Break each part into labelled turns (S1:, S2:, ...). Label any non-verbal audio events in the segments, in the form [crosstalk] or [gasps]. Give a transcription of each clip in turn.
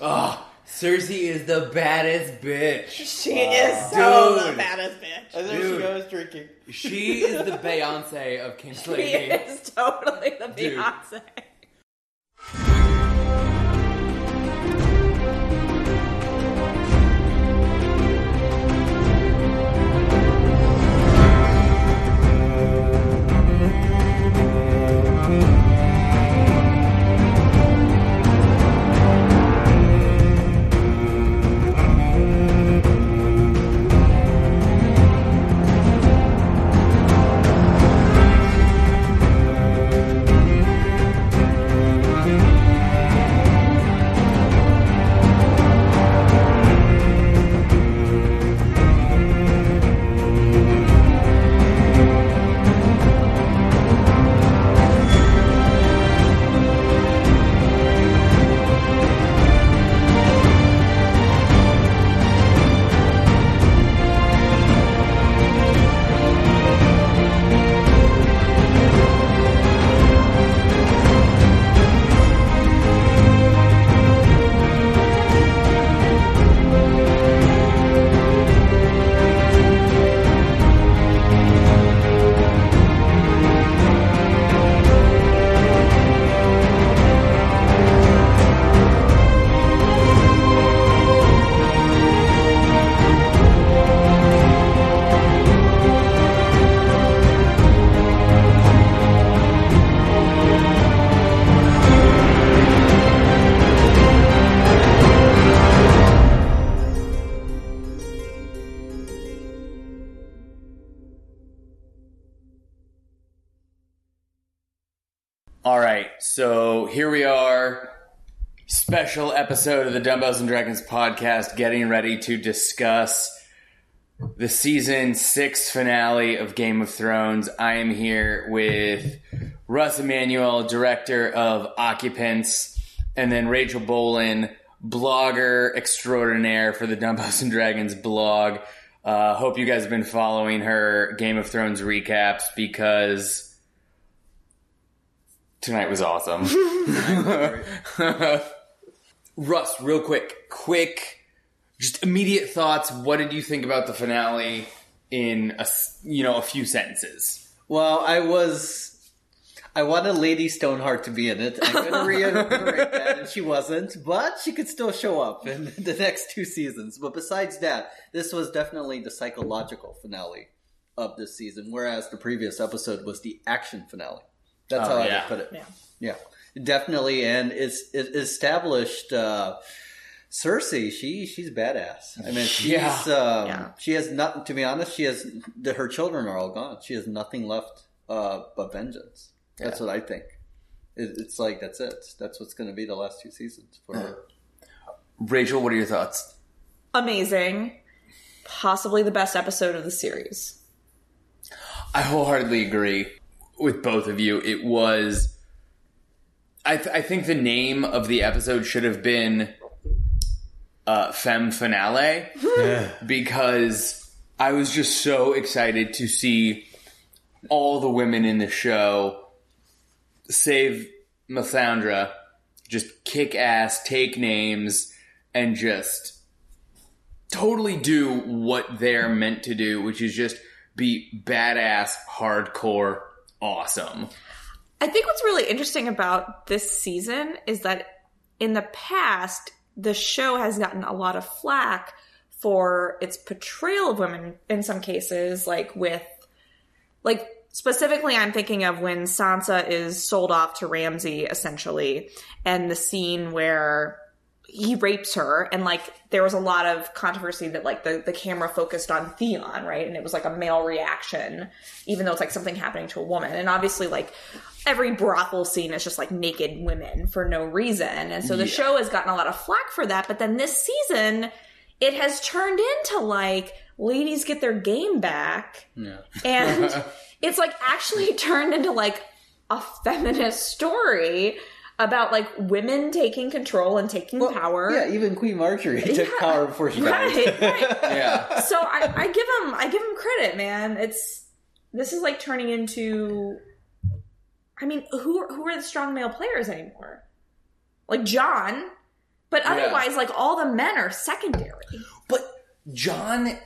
S1: Oh, Cersei is the baddest bitch.
S2: She is so the baddest bitch.
S3: And there she
S1: Dude.
S3: goes drinking.
S1: She is the [laughs] Beyonce of King's
S2: She is totally the
S1: Dude.
S2: Beyonce.
S1: All right, so here we are. Special episode of the Dumbbells and Dragons podcast, getting ready to discuss the season six finale of Game of Thrones. I am here with Russ Emanuel, director of Occupants, and then Rachel Bohlen, blogger extraordinaire for the Dumbbells and Dragons blog. Uh, hope you guys have been following her Game of Thrones recaps because tonight was awesome. [laughs] [laughs] Russ, real quick, quick, just immediate thoughts. What did you think about the finale in a you know a few sentences?
S3: Well, I was. I wanted Lady Stoneheart to be in it. I'm going to reiterate [laughs] that, and she wasn't, but she could still show up in the next two seasons. But besides that, this was definitely the psychological finale of this season, whereas the previous episode was the action finale. That's
S1: Oh,
S3: how I
S1: yeah.
S3: would put it.
S2: Yeah.
S3: Yeah, definitely, and it's it established. Uh, Cersei, she she's badass. I mean, she's
S1: Yeah.
S3: um,
S2: Yeah.
S3: she has nothing. To be honest, she has the, her children are all gone. She has nothing left uh, but vengeance. That's what I think. It, it's like that's it. That's what's going to be the last two seasons for her.
S1: Rachel, what are your thoughts?
S2: Amazing. Possibly the best episode of the series.
S1: I wholeheartedly agree with both of you. It was. I, th- I think the name of the episode should have been uh, Femme Finale [laughs] because I was just so excited to see all the women in the show, save Melisandre, just kick ass, take names, and just totally do what they're meant to do, which is just be badass, hardcore, awesome.
S2: I think what's really interesting about this season is that in the past, the show has gotten a lot of flack for its portrayal of women in some cases, like with, like, specifically, I'm thinking of when Sansa is sold off to Ramsay, essentially, and the scene where he rapes her and like there was a lot of controversy that like the, the camera focused on Theon, right? And it was like a male reaction, even though it's like something happening to a woman. And obviously like every brothel scene is just like naked women for no reason. And so the
S1: Yeah.
S2: show has gotten a lot of flack for that. But then this season, it has turned into like ladies get their game back.
S3: Yeah.
S2: And [laughs] it's like actually [laughs] turned into like a feminist story about like women taking control and taking power.
S3: Yeah, even Queen Margaery [laughs] took
S2: Yeah.
S3: power before she died.
S2: right. [laughs]
S1: Yeah.
S2: So I, I give him I give him credit, man. It's this is like turning into I mean, who who are the strong male players anymore? Like Jon, But otherwise, like all the men are secondary.
S1: But Jon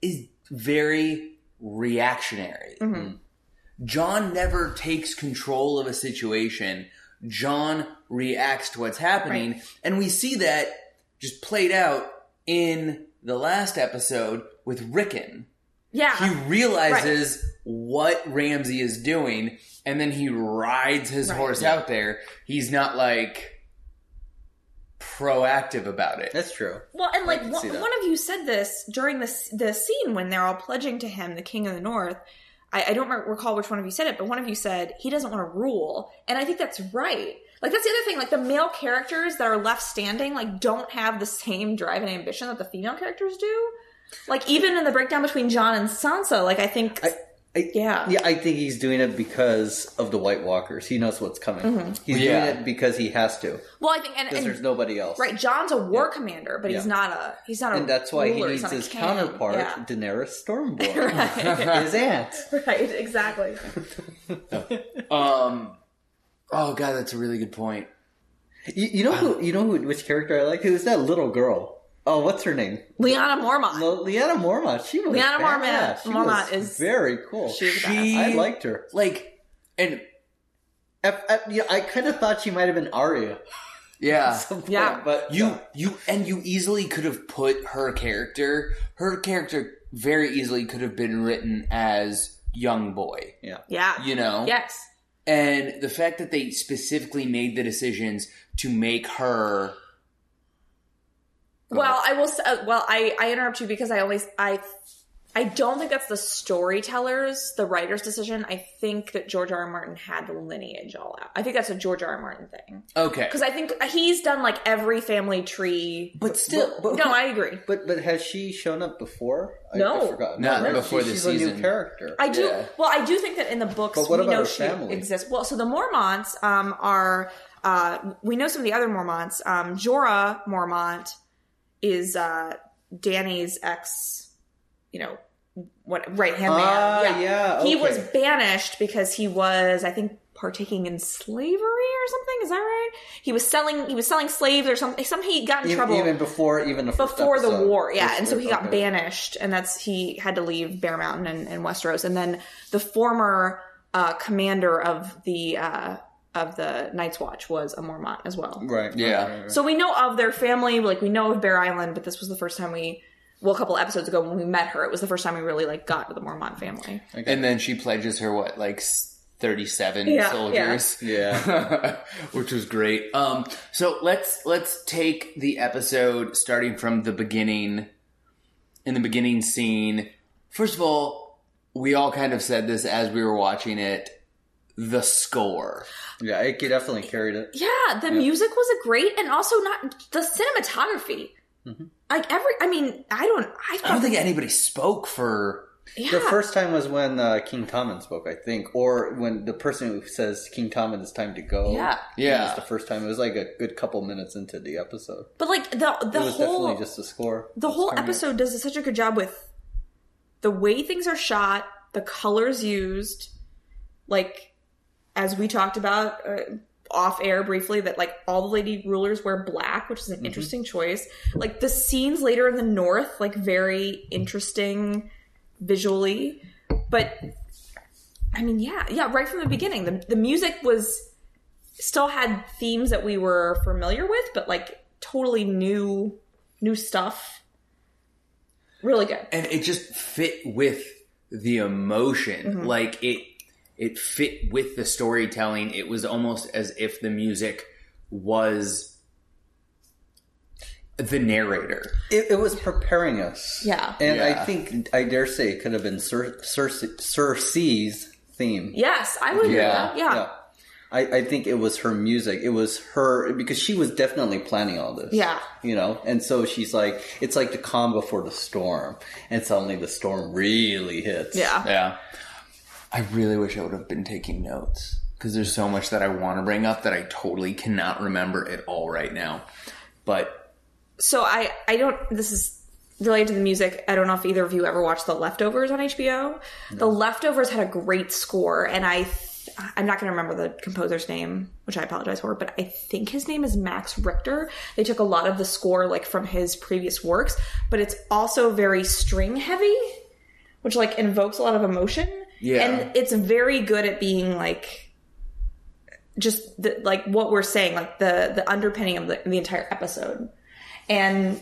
S1: is very reactionary.
S2: Mm-hmm.
S1: Jon never takes control of a situation. Jon reacts to what's happening.
S2: Right.
S1: And we see that just played out in the last episode with Rickon.
S2: Yeah.
S1: He realizes what Ramsay is doing and then he rides his
S2: Right.
S1: horse out there. He's not like proactive about it.
S3: That's true.
S2: Well, and like one, one of you said this during the the scene when they're all pledging to him, the King of the North. I, I don't recall which one of you said it, but one of you said he doesn't want to rule, and I think that's right. Like that's the other thing. Like the male characters that are left standing, like don't have the same drive and ambition that the female characters do. Like even in the breakdown between Jon and Sansa, like I think,
S3: I, I,
S2: yeah,
S3: Yeah, I think he's doing it because of the White Walkers. He knows what's coming.
S2: Mm-hmm.
S3: He's
S1: Yeah.
S3: doing it because he has to.
S2: Well, I think, and,
S3: Because there's nobody else.
S2: right, Jon's a war commander, but he's not a he's not a
S3: And that's why he
S2: ruler, he's
S3: needs his counterpart,
S2: Yeah.
S3: Daenerys Stormborn, [laughs] his aunt. [laughs]
S2: Right, exactly. [laughs]
S1: Um Oh god, that's a really good point.
S3: You, you know who? You know who? Which character I like? It was that little girl. Oh, what's her name?
S2: Lyanna Mormont.
S3: Le- Lyanna Mormont. She was
S2: Lyanna Mormont-
S3: She
S2: Mormont
S3: was
S2: is-
S3: very cool.
S2: she was
S1: She-
S3: I liked her.
S1: Like and
S3: I, I, yeah, I kind of thought she might have been Arya.
S1: yeah. [laughs]
S3: point,
S2: Yeah.
S3: but
S1: You
S3: no.
S1: you and you easily could have put her character her character very easily could have been written as young boy.
S3: yeah.
S2: Yeah.
S1: You know?
S2: Yes.
S1: And the fact that they specifically made the decisions to make her
S2: Well, I will. Say, uh, well, I I interrupt you because I always I I don't think that's the storytellers, the writer's decision. I think that George R. R. Martin had the lineage all out. I think that's a George R. R. Martin thing
S1: Okay.
S2: because I think he's done like every family tree.
S1: But still
S3: but-
S2: No, I agree.
S3: But but has she shown up before? I,
S2: No.
S3: I forgot.
S1: Not
S3: right?
S1: before
S3: She-
S1: this
S3: she's a new character.
S2: I do.
S1: Yeah.
S2: Well, I do think that in the books
S3: But what
S2: we
S3: about
S2: know
S3: her
S2: she
S3: family?
S2: exists. Well, so the Mormonts um, are. Uh, we know some of the other Mormonts. Um, Jorah Mormont is uh, Danny's ex. You know, what right hand man?
S3: Ah, yeah,
S2: He was banished because he was, I think, partaking in slavery or something. Is that right? He was selling. He was selling slaves or something. Some he got in
S3: even,
S2: trouble
S3: even before even the first
S2: before the war yeah and so he got
S3: okay.
S2: banished and that's he had to leave bear mountain and, and westeros and then the former uh, commander of the uh, of the night's watch was a mormont as well
S3: Right.
S1: Yeah.
S3: Right, right, right.
S2: so we know of their family like we know of bear island but this was the first time we well a couple episodes ago when we met her it was the first time we really like got to the mormont family
S1: and then she pledges her what like 37
S2: Yeah,
S1: soldiers.
S3: Yeah. [laughs]
S1: Which was great. Um so let's let's take the episode starting from the beginning in the beginning scene. First of all, we all kind of said this as we were watching it. The score.
S3: Yeah, it definitely carried it.
S2: yeah the music was a great and also not the cinematography like every i mean i don't i
S1: Mm-hmm. I don't think anybody spoke for
S2: yeah.
S3: The first time was when uh, King Tommen spoke, I think, or when the person who says King Tommen it's time to go.
S2: Yeah.
S1: Yeah.
S3: That was the first time. It was like a good couple minutes into the episode.
S2: But like the the
S3: it was
S2: whole
S3: definitely just the score.
S2: the whole
S3: Turning
S2: episode does such a good job with the way things are shot, the colors used, like as we talked about uh, off air briefly that like all the lady rulers wear black, which is
S3: Mm-hmm.
S2: an interesting choice. Like the scenes later in the north, like very interesting visually, but I mean, yeah, yeah, right from the beginning, the the music was still had themes that we were familiar with, but like totally new new stuff. Really good.
S1: and it just fit with the emotion
S2: Mm-hmm.
S1: like it it fit with the storytelling it was almost as if the music was the narrator
S3: It, it was preparing us.
S2: Yeah.
S3: And
S1: Yeah.
S3: I think, I dare say, it could have been Cer- Cersei- Cersei's theme.
S2: Yes, I would.
S1: Yeah.
S2: Yeah, yeah,
S3: Yeah. I, I think it was her music. It was her because she was definitely planning all this.
S2: Yeah.
S3: You know, and so she's like, it's like the calm before the storm, and suddenly the storm really hits.
S2: yeah.
S1: yeah i really wish i would have been taking notes because there's so much that i want to bring up that i totally cannot remember at all right now but
S2: So I, I don't. This is related to the music. I don't know if either of you ever watched The Leftovers on HBO. The Leftovers had a great score, and I I'm not going to remember the composer's name, which I apologize for, but I think his name is Max Richter. They took a lot of the score like from his previous works, but it's also very string heavy, which like invokes a lot of emotion.
S1: Yeah.
S2: And it's very good at being like just the, like what we're saying, like the the underpinning of the, the entire episode. And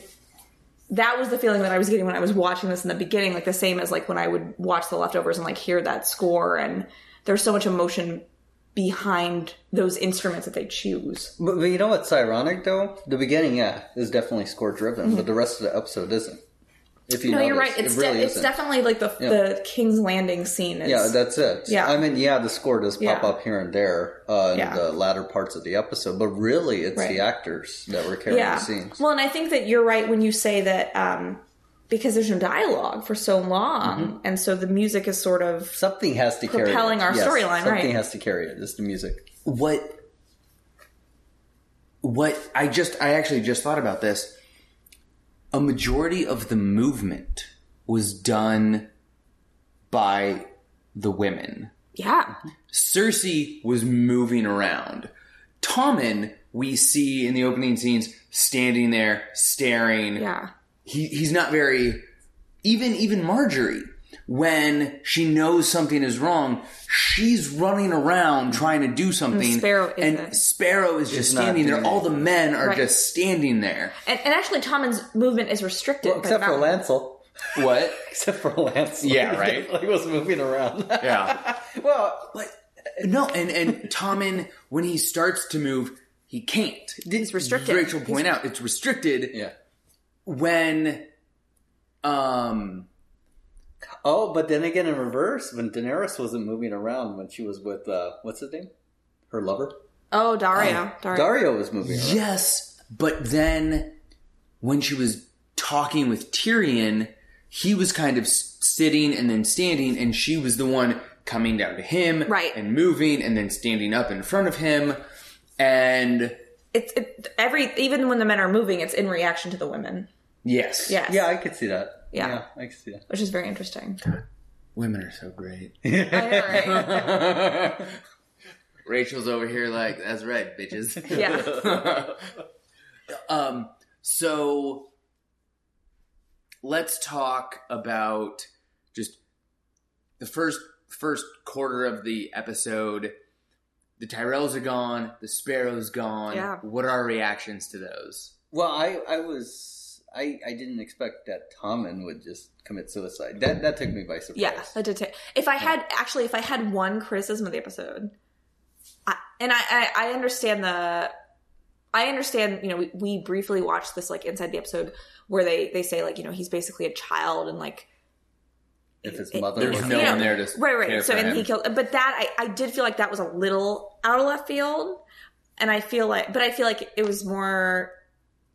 S2: that was the feeling that I was getting when I was watching this in the beginning, like the same as like when I would watch the leftovers and like hear that score and there's so much emotion behind those instruments that they choose.
S3: But, but you know what's ironic though? The beginning, yeah, is definitely score driven, but the rest of the episode isn't. If you.
S2: No, you're right. It's
S3: it really
S2: de- it's definitely like the the King's Landing scene. Is,
S3: Yeah, that's it.
S2: Yeah.
S3: I mean, yeah, the score does pop
S2: Yeah.
S3: up here and there uh, in
S2: Yeah.
S3: the latter parts of the episode, but really, it's
S2: Right.
S3: the actors that were carrying
S2: yeah.
S3: the scenes.
S2: Well, and I think that you're right when you say that um, because there's no dialogue for so long,
S3: Mm-hmm.
S2: and so the music is sort of
S3: Something has to carry
S2: Propelling
S3: it.
S2: our
S3: Yes,
S2: storyline,
S3: Something
S2: right.
S3: has to carry it. It's the music.
S1: what what I just I actually just thought about this. A majority of the movement was done by the women.
S2: yeah,
S1: Cersei was moving around. Tommen, we see in the opening scenes standing there staring.
S2: yeah,
S1: He he's not very even even Margaery when she knows something is wrong, she's running around trying to do something.
S2: Sparrow
S1: and. Sparrow is just standing there. All the men are
S2: Right.
S1: just standing there.
S2: and, and actually, Tommen's movement is restricted, by
S3: Except for
S2: mountain.
S3: Lancel.
S1: What? [laughs]
S3: Except for Lancel.
S1: Yeah, [laughs] right?
S3: definitely was moving around.
S1: Yeah. [laughs]
S3: well,
S1: But no, and and Tommen when he starts to move, he can't.
S2: He's restricted.
S1: Rachel point out it's restricted
S3: yeah.
S1: when um
S3: Oh, but then again, in reverse, when Daenerys wasn't moving around when she was with uh, what's his name, her lover,
S2: Oh, Daario, Daario.
S3: Daario was moving around.
S1: yes, but then when she was talking with Tyrion, he was kind of sitting and then standing, and she was the one coming down to him,
S2: Right.
S1: and moving, and then standing up in front of him, and
S2: It's it, every even when the men are moving, it's in reaction to the women.
S1: yes,
S2: Yes,
S3: Yeah, I could see that.
S2: Yeah.
S3: I could see that.
S2: which is very interesting.
S1: women are so great. [laughs]
S2: Know, [laughs] right?
S1: Rachel's over here like, that's right, bitches. [laughs]
S2: Yeah.
S1: um, so let's talk about just the first first quarter of the episode. The Tyrells are gone, the Sparrow's gone.
S2: Yeah.
S1: What are our reactions to those?
S3: Well, I, I was, I, I didn't expect that Tommen would just commit suicide. That, that took me by surprise.
S2: Yeah, that did take. If I had actually, if I had one criticism of the episode, I, and I, I, I understand the, I understand. You know, we, we briefly watched this like inside the episode where they they say like you know he's basically a child and like
S3: If his mother
S1: There's
S3: was
S1: no one there to
S2: right right. So and
S1: him.
S2: he killed, but that I I did feel like that was a little out of left field, and I feel like, but I feel like it was more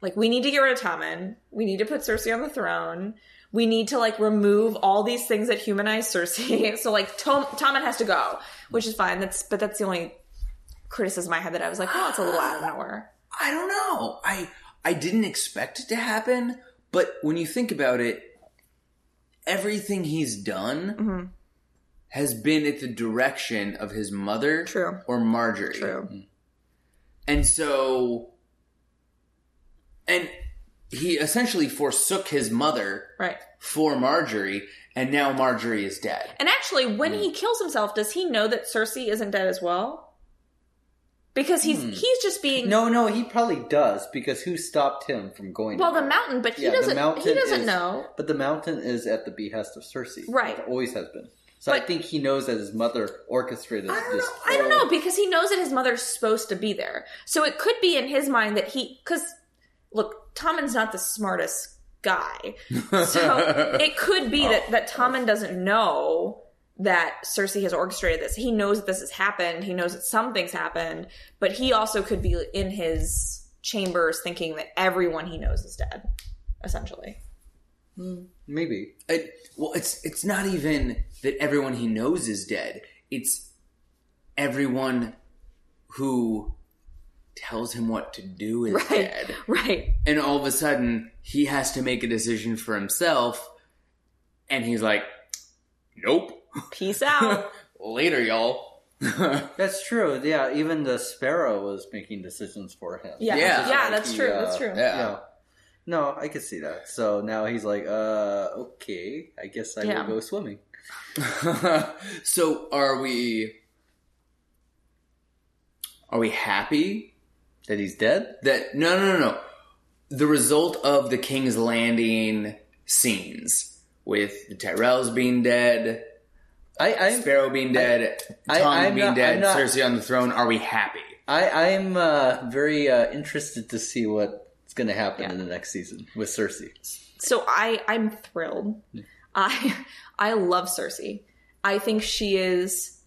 S2: like we need to get rid of Tommen. We need to put Cersei on the throne. We need to like remove all these things that humanize Cersei. [laughs] so like Tom Tommen has to go, which is fine. That's but that's the only criticism I had that I was like, oh, it's a little out of nowhere.
S1: I don't know. I I didn't expect it to happen, but when you think about it, everything he's done
S2: Mhm.
S1: has been at the direction of his mother
S2: True.
S1: or Margaery.
S2: True.
S1: And so and he essentially forsook his mother
S2: Right.
S1: for Margaery, and now Margaery is dead.
S2: And actually, when hmm. he kills himself, does he know that Cersei isn't dead as well? Because he's hmm. he's just being
S3: No, no, he probably does because who stopped him from going?
S2: well
S3: to
S2: the
S3: her?
S2: mountain, but he
S3: Yeah, the
S2: doesn't.
S3: mountain
S2: He doesn't
S3: is-
S2: know.
S3: But the mountain is at the behest of Cersei,
S2: Right.
S3: It always has been. So I think he knows that his mother orchestrated
S2: I don't
S3: this.
S2: know. I don't know because he knows that his mother's supposed to be there. So it could be in his mind that he because look, Tommen's not the smartest guy, [laughs] so it could be that that Tommen doesn't know that Cersei has orchestrated this. He knows that this has happened. He knows that something's happened, but he also could be in his chambers thinking that everyone he knows is dead, essentially. Hmm.
S3: Maybe.
S1: It, well, it's it's not even that everyone he knows is dead. It's everyone who tells him what to do [laughs] is
S2: Right.
S1: dead.
S2: Right.
S1: And all of a sudden, he has to make a decision for himself, and he's like, "Nope,
S2: Peace out. [laughs]
S1: later, y'all." [laughs]
S3: That's true. Yeah, even the sparrow was making decisions for him.
S2: Yeah,
S1: Yeah.
S2: yeah,
S3: Like
S2: that's
S3: he,
S2: true.
S3: uh,
S2: that's true.
S1: Yeah.
S3: Yeah. No, I could see that. So now he's like, uh, okay, I guess I
S2: Yeah.
S3: will go swimming.
S1: so are we are we happy
S3: That he's dead?
S1: that no no no no the result of the King's Landing scenes with the Tyrells being dead,
S3: I, I'm
S1: Sparrow being dead,
S3: I-
S1: Tom
S3: I'm
S1: being
S3: not-
S1: dead,
S3: I'm not-
S1: Cersei on the throne, are we happy?
S3: I, I'm uh, very uh, interested to see what's going to happen
S2: Yeah.
S3: in the next season with Cersei.
S2: So I I'm thrilled. I I love Cersei. I think she is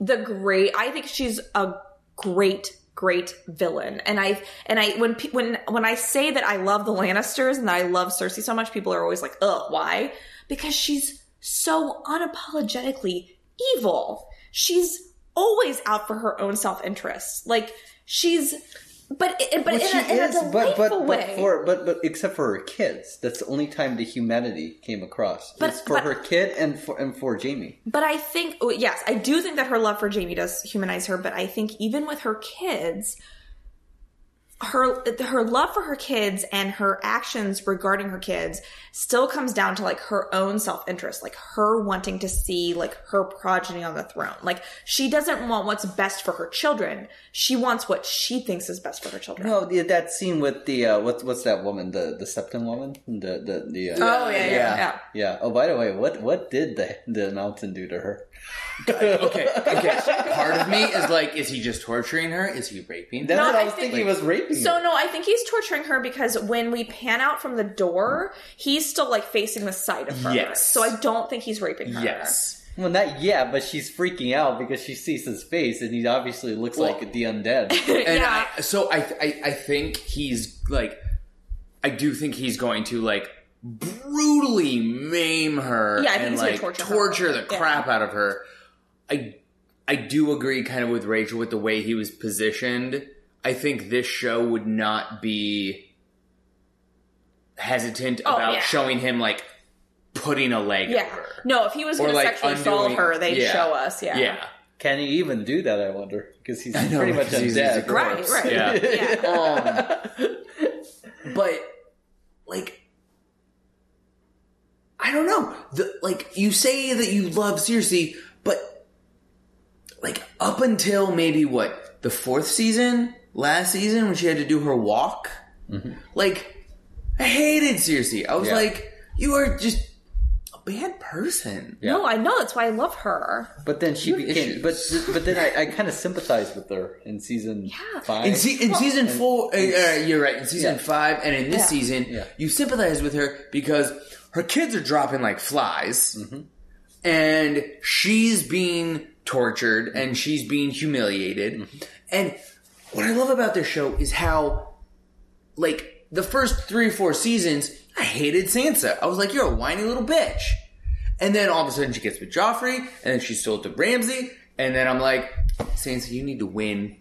S2: the great. I think she's a great great villain. And I and I when when when I say that I love the Lannisters and that I love Cersei so much, people are always like, "Ugh, why?" Because she's so unapologetically evil. She's always out for her own self interest. Like she's. But but
S3: Well,
S2: in, a, in a
S3: is,
S2: delightful
S3: but but
S2: way.
S3: but for but but except for her kids, that's the only time the humanity came across.
S2: But-
S3: it's for
S2: but-
S3: her kid and for and for Jaime.
S2: But I think, oh, yes, I do think that her love for Jaime does humanize her. But I think even with her kids, her her love for her kids and her actions regarding her kids still comes down to like her own self interest, like her wanting to see like her progeny on the throne. Like she doesn't want what's best for her children; she wants what she thinks is best for her children.
S3: No, that scene with the uh, what's what's that woman, the the Septon woman, the the the. Uh,
S2: Oh yeah, yeah,
S1: Yeah.
S2: yeah.
S3: yeah. Oh, by the way, what what did the the mountain do to her?
S1: Okay, okay. Part of me is like, is he just torturing her? Is he raping?
S3: That's
S2: No,
S3: what I
S2: I
S3: was
S2: think-
S3: thinking. He was raping.
S2: So
S3: her.
S2: no, I think he's torturing her because when we pan out from the door, he's still like facing the side of her.
S1: Yes.
S2: So I don't think he's raping her.
S1: Yes.
S3: Well, not yet, but she's freaking out because she sees his face, and he obviously looks
S1: Well-
S3: like the undead. [laughs]
S1: And
S2: yeah.
S1: I, so I, I I think he's like I do think he's going to like brutally maim her
S2: Yeah, I think
S1: and
S2: he's gonna
S1: like
S2: torture
S1: torture,
S2: her.
S1: the
S2: Yeah.
S1: crap out of her. I I do agree kind of with Rachel with the way he was positioned. I think this show would not be hesitant
S2: Oh,
S1: about
S2: yeah.
S1: showing him like putting a leg
S2: Yeah.
S1: over.
S2: No, if he was
S1: Or,
S2: going to
S1: like,
S2: sexually assault her, they'd
S1: yeah.
S2: show us. Yeah.
S1: Yeah.
S3: Can he even do that? I wonder because he's
S1: know,
S3: pretty much
S1: because he's- he's a
S3: undead.
S2: Right, right.
S1: Yeah.
S2: Yeah.
S1: Um, [laughs] but like, I don't know. The like you say that you love Cersei, but like up until maybe what the fourth season, last season when she had to do her walk, like I hated Cersei. I was
S3: Yeah.
S1: like, you are just a bad person.
S3: Yeah.
S2: No, I know. That's why I love her.
S3: But then she became. But but then I, I kind of sympathized with her in season
S2: Yeah.
S3: five.
S1: In, se- in season four, uh, uh, you're right. In season
S3: Yeah.
S1: five, and in this
S2: Yeah.
S1: season,
S3: Yeah.
S1: you sympathize with her because her kids are dropping like flies,
S3: Mm-hmm.
S1: and she's being tortured and she's being humiliated.
S3: Mm-hmm.
S1: And what I love about this show is how, like, the first three or four seasons, I hated Sansa. I was like, "You're a whiny little bitch." And then all of a sudden, she gets with Joffrey, and then she's sold to Ramsay, and then I'm like, "Sansa, you need to win."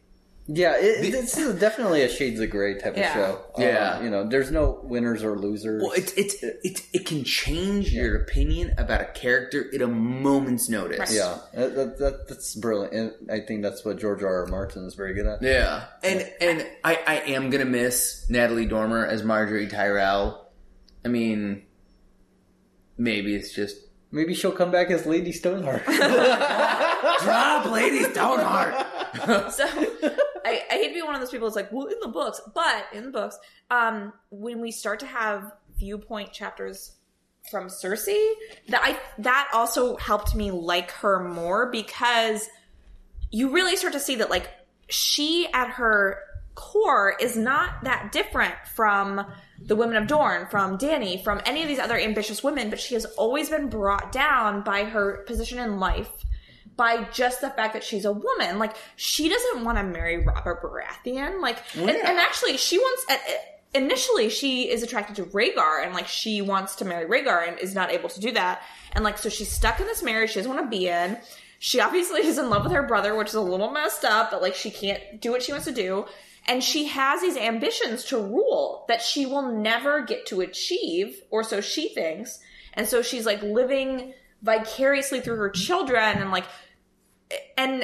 S3: Yeah, it, this is definitely a Shades of Grey type
S2: Yeah.
S3: of show.
S1: Yeah.
S3: Um, you know, there's no winners or losers.
S1: Well, it's it's it, it can change your opinion about a character at a moment's notice.
S3: yeah, that, that, that, that's brilliant. And I think that's what George R. R. Martin is very good at.
S1: yeah. And and I I am gonna miss Natalie Dormer as Margaery Tyrell. I mean, maybe it's just
S3: Maybe she'll come back as Lady Stoneheart. [laughs]
S1: drop Lady Stoneheart. [laughs]
S2: So I, I hate to be one of those people that's like, well, in the books, but in the books, um, when we start to have viewpoint chapters from Cersei, that I that also helped me like her more because you really start to see that like she at her core is not that different from the women of Dorne, from Danny, from any of these other ambitious women, but she has always been brought down by her position in life by just the fact that she's a woman. Like she doesn't want to marry Robert Baratheon. Like, oh, and, and actually, she wants. Initially, she is attracted to Rhaegar, and like she wants to marry Rhaegar, and is not able to do that. And like, so she's stuck in this marriage she doesn't want to be in. She obviously [laughs] is in love with her brother, which is a little messed up, but like she can't do what she wants to do. And she has these ambitions to rule that she will never get to achieve, or so she thinks. And so she's like living vicariously through her children and like and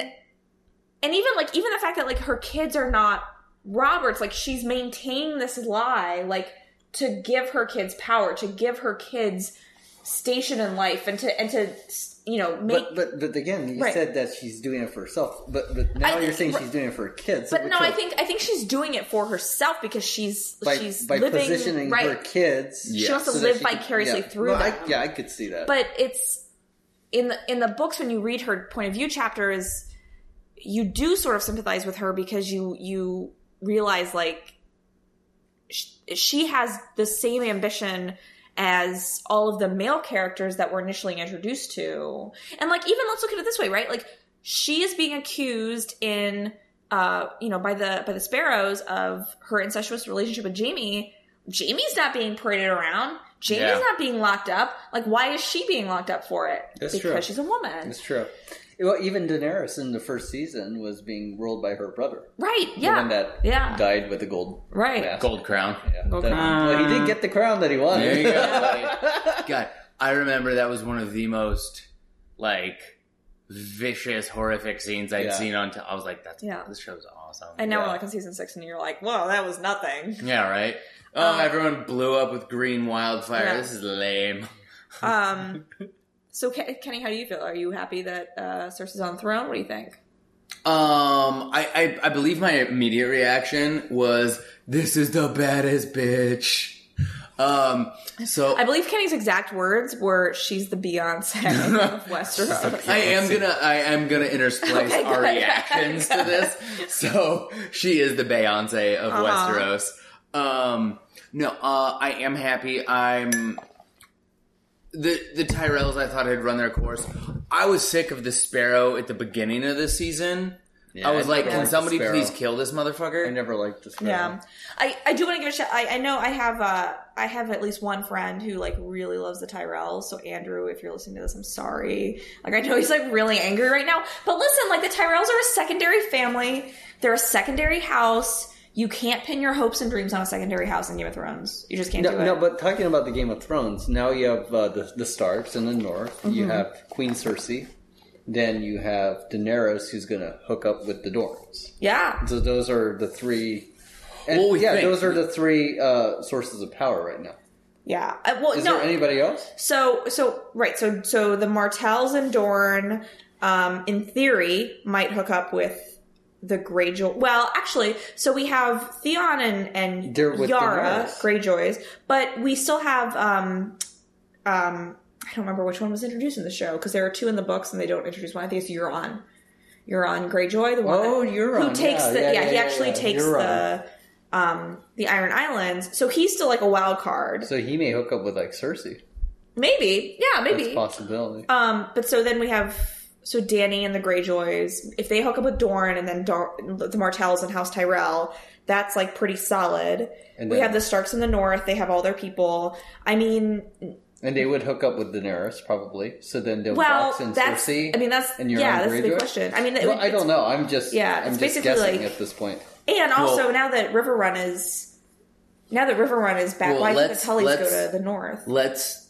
S2: and even like even the fact that like her kids are not Roberts, like she's maintaining this lie, like to give her kids power, to give her kids station in life, and to and to you know make.
S3: But, but but again, you
S2: Right.
S3: said that she's doing it for herself. But but now
S2: I-
S3: you're saying
S2: right.
S3: she's doing it for her kids.
S2: but no, I think I think she's doing it for herself because she's
S3: by,
S2: she's
S3: by
S2: living
S3: positioning
S2: right.
S3: her kids,
S2: She wants to
S3: so
S2: live
S3: she can-
S2: vicariously
S3: yeah.
S2: through
S3: No, I,
S2: them.
S3: yeah, I could see that.
S2: but it's in the in the books when you read her point of view chapters you do sort of sympathize with her because you you realize like sh- she has the same ambition as all of the male characters that we're initially introduced to. And like even let's look at it this way right? Like she is being accused in uh you know by the by the sparrows of her incestuous relationship with jaime. Jaime's not being paraded around jaime's
S1: Yeah.
S2: not being locked up like why is she being locked up for it
S3: That's
S2: because
S3: true.
S2: she's a woman
S3: it's true. Well, even Daenerys in the first season was being ruled by her brother,
S2: right
S3: the
S2: yeah
S3: one that
S2: yeah
S3: died with the gold
S2: right
S3: mask.
S1: Gold crown.
S3: Yeah,
S2: Gold
S3: that-
S2: crown.
S3: well, he did get the crown that he wanted.
S1: There you go. [laughs] God, I remember that was one of the most like vicious, horrific scenes I'd
S3: Yeah.
S1: seen on. T- I was like, "That's
S2: Yeah.
S1: this show's awesome."
S2: and now
S3: Yeah.
S2: we're like on season six and you're like whoa that was nothing
S1: yeah, right. Oh,
S2: Um,
S1: everyone blew up with green wildfire.
S2: Yeah.
S1: This is lame. [laughs]
S2: um so Ke- kenny how do you feel are you happy that uh cersei's on the throne what do you think
S1: Um, I, I I believe my immediate reaction was, "This is the baddest bitch." Um, so
S2: I believe Kenny's exact words were, "She's the Beyonce of [laughs] Westeros." [laughs]
S1: I am gonna I am gonna intersplice
S2: Okay,
S1: our reactions to this. So she is the Beyonce of
S2: Uh-huh.
S1: Westeros. Um no, uh I am happy. I'm the the Tyrells I thought had run their course. I was sick of the Sparrow at the beginning of the season.
S3: Yeah,
S1: I was like, can somebody please kill this motherfucker?
S3: I never liked the Sparrow.
S2: yeah, I, I do want to give a shout. I, I know I have uh I have at least one friend who like really loves the Tyrells. So Andrew, if you're listening to this, I'm sorry. Like I know he's like really angry right now, but listen, like the Tyrells are a secondary family. They're a secondary house. You can't pin your hopes and dreams on a secondary house in Game of Thrones. You just can't
S3: No,
S2: do it.
S3: no, but talking about the Game of Thrones, now you have uh, the the Starks in the north.
S2: Mm-hmm.
S3: You have Queen Cersei. Then you have Daenerys, who's going to hook up with the Dorns.
S2: yeah,
S3: So those are the three. And
S1: What we
S3: yeah,
S1: think.
S3: those are the three uh, sources of power right now.
S2: yeah. Uh, well,
S3: Is
S2: no,
S3: there anybody else?
S2: So so right so so the Martells and Dorn, um, in theory, might hook up with the Greyjoy. Well, actually, so we have Theon and and Yara. Greyjoys, but we still have um um I don't remember which one was introduced in the show because there are two in the books and they don't introduce one. I think it's Euron. Euron Greyjoy, the one
S3: Oh,
S2: that,
S3: Euron,
S2: who takes
S3: yeah,
S2: the
S3: yeah,
S2: yeah,
S3: yeah,
S2: he actually takes
S3: Euron.
S2: the um the Iron Islands. So he's still like a wild card.
S3: So he may hook up with like Cersei.
S2: Maybe. Yeah, maybe.
S3: That's a possibility.
S2: Um, but so then we have so Danny and the Greyjoys. If they hook up with Dorn and then Dor- the Martells and House Tyrell, that's like pretty solid.
S3: And
S2: we
S3: then-
S2: have the Starks in the north. They have all their people. I mean,
S3: and they would hook up with Daenerys probably. So then they'll
S2: well,
S3: box in
S2: that's.
S3: Cersei.
S2: I mean, that's
S3: and
S2: yeah. That's the big question. I mean, it
S3: well,
S2: would-
S3: I don't know. I'm just
S2: Yeah,
S3: I'm just guessing
S2: like-
S3: at this point.
S2: And also
S1: Well-
S2: now that Riverrun is now that Riverrun is back,
S1: Well,
S2: why can't the Tullys go to the north?
S1: let's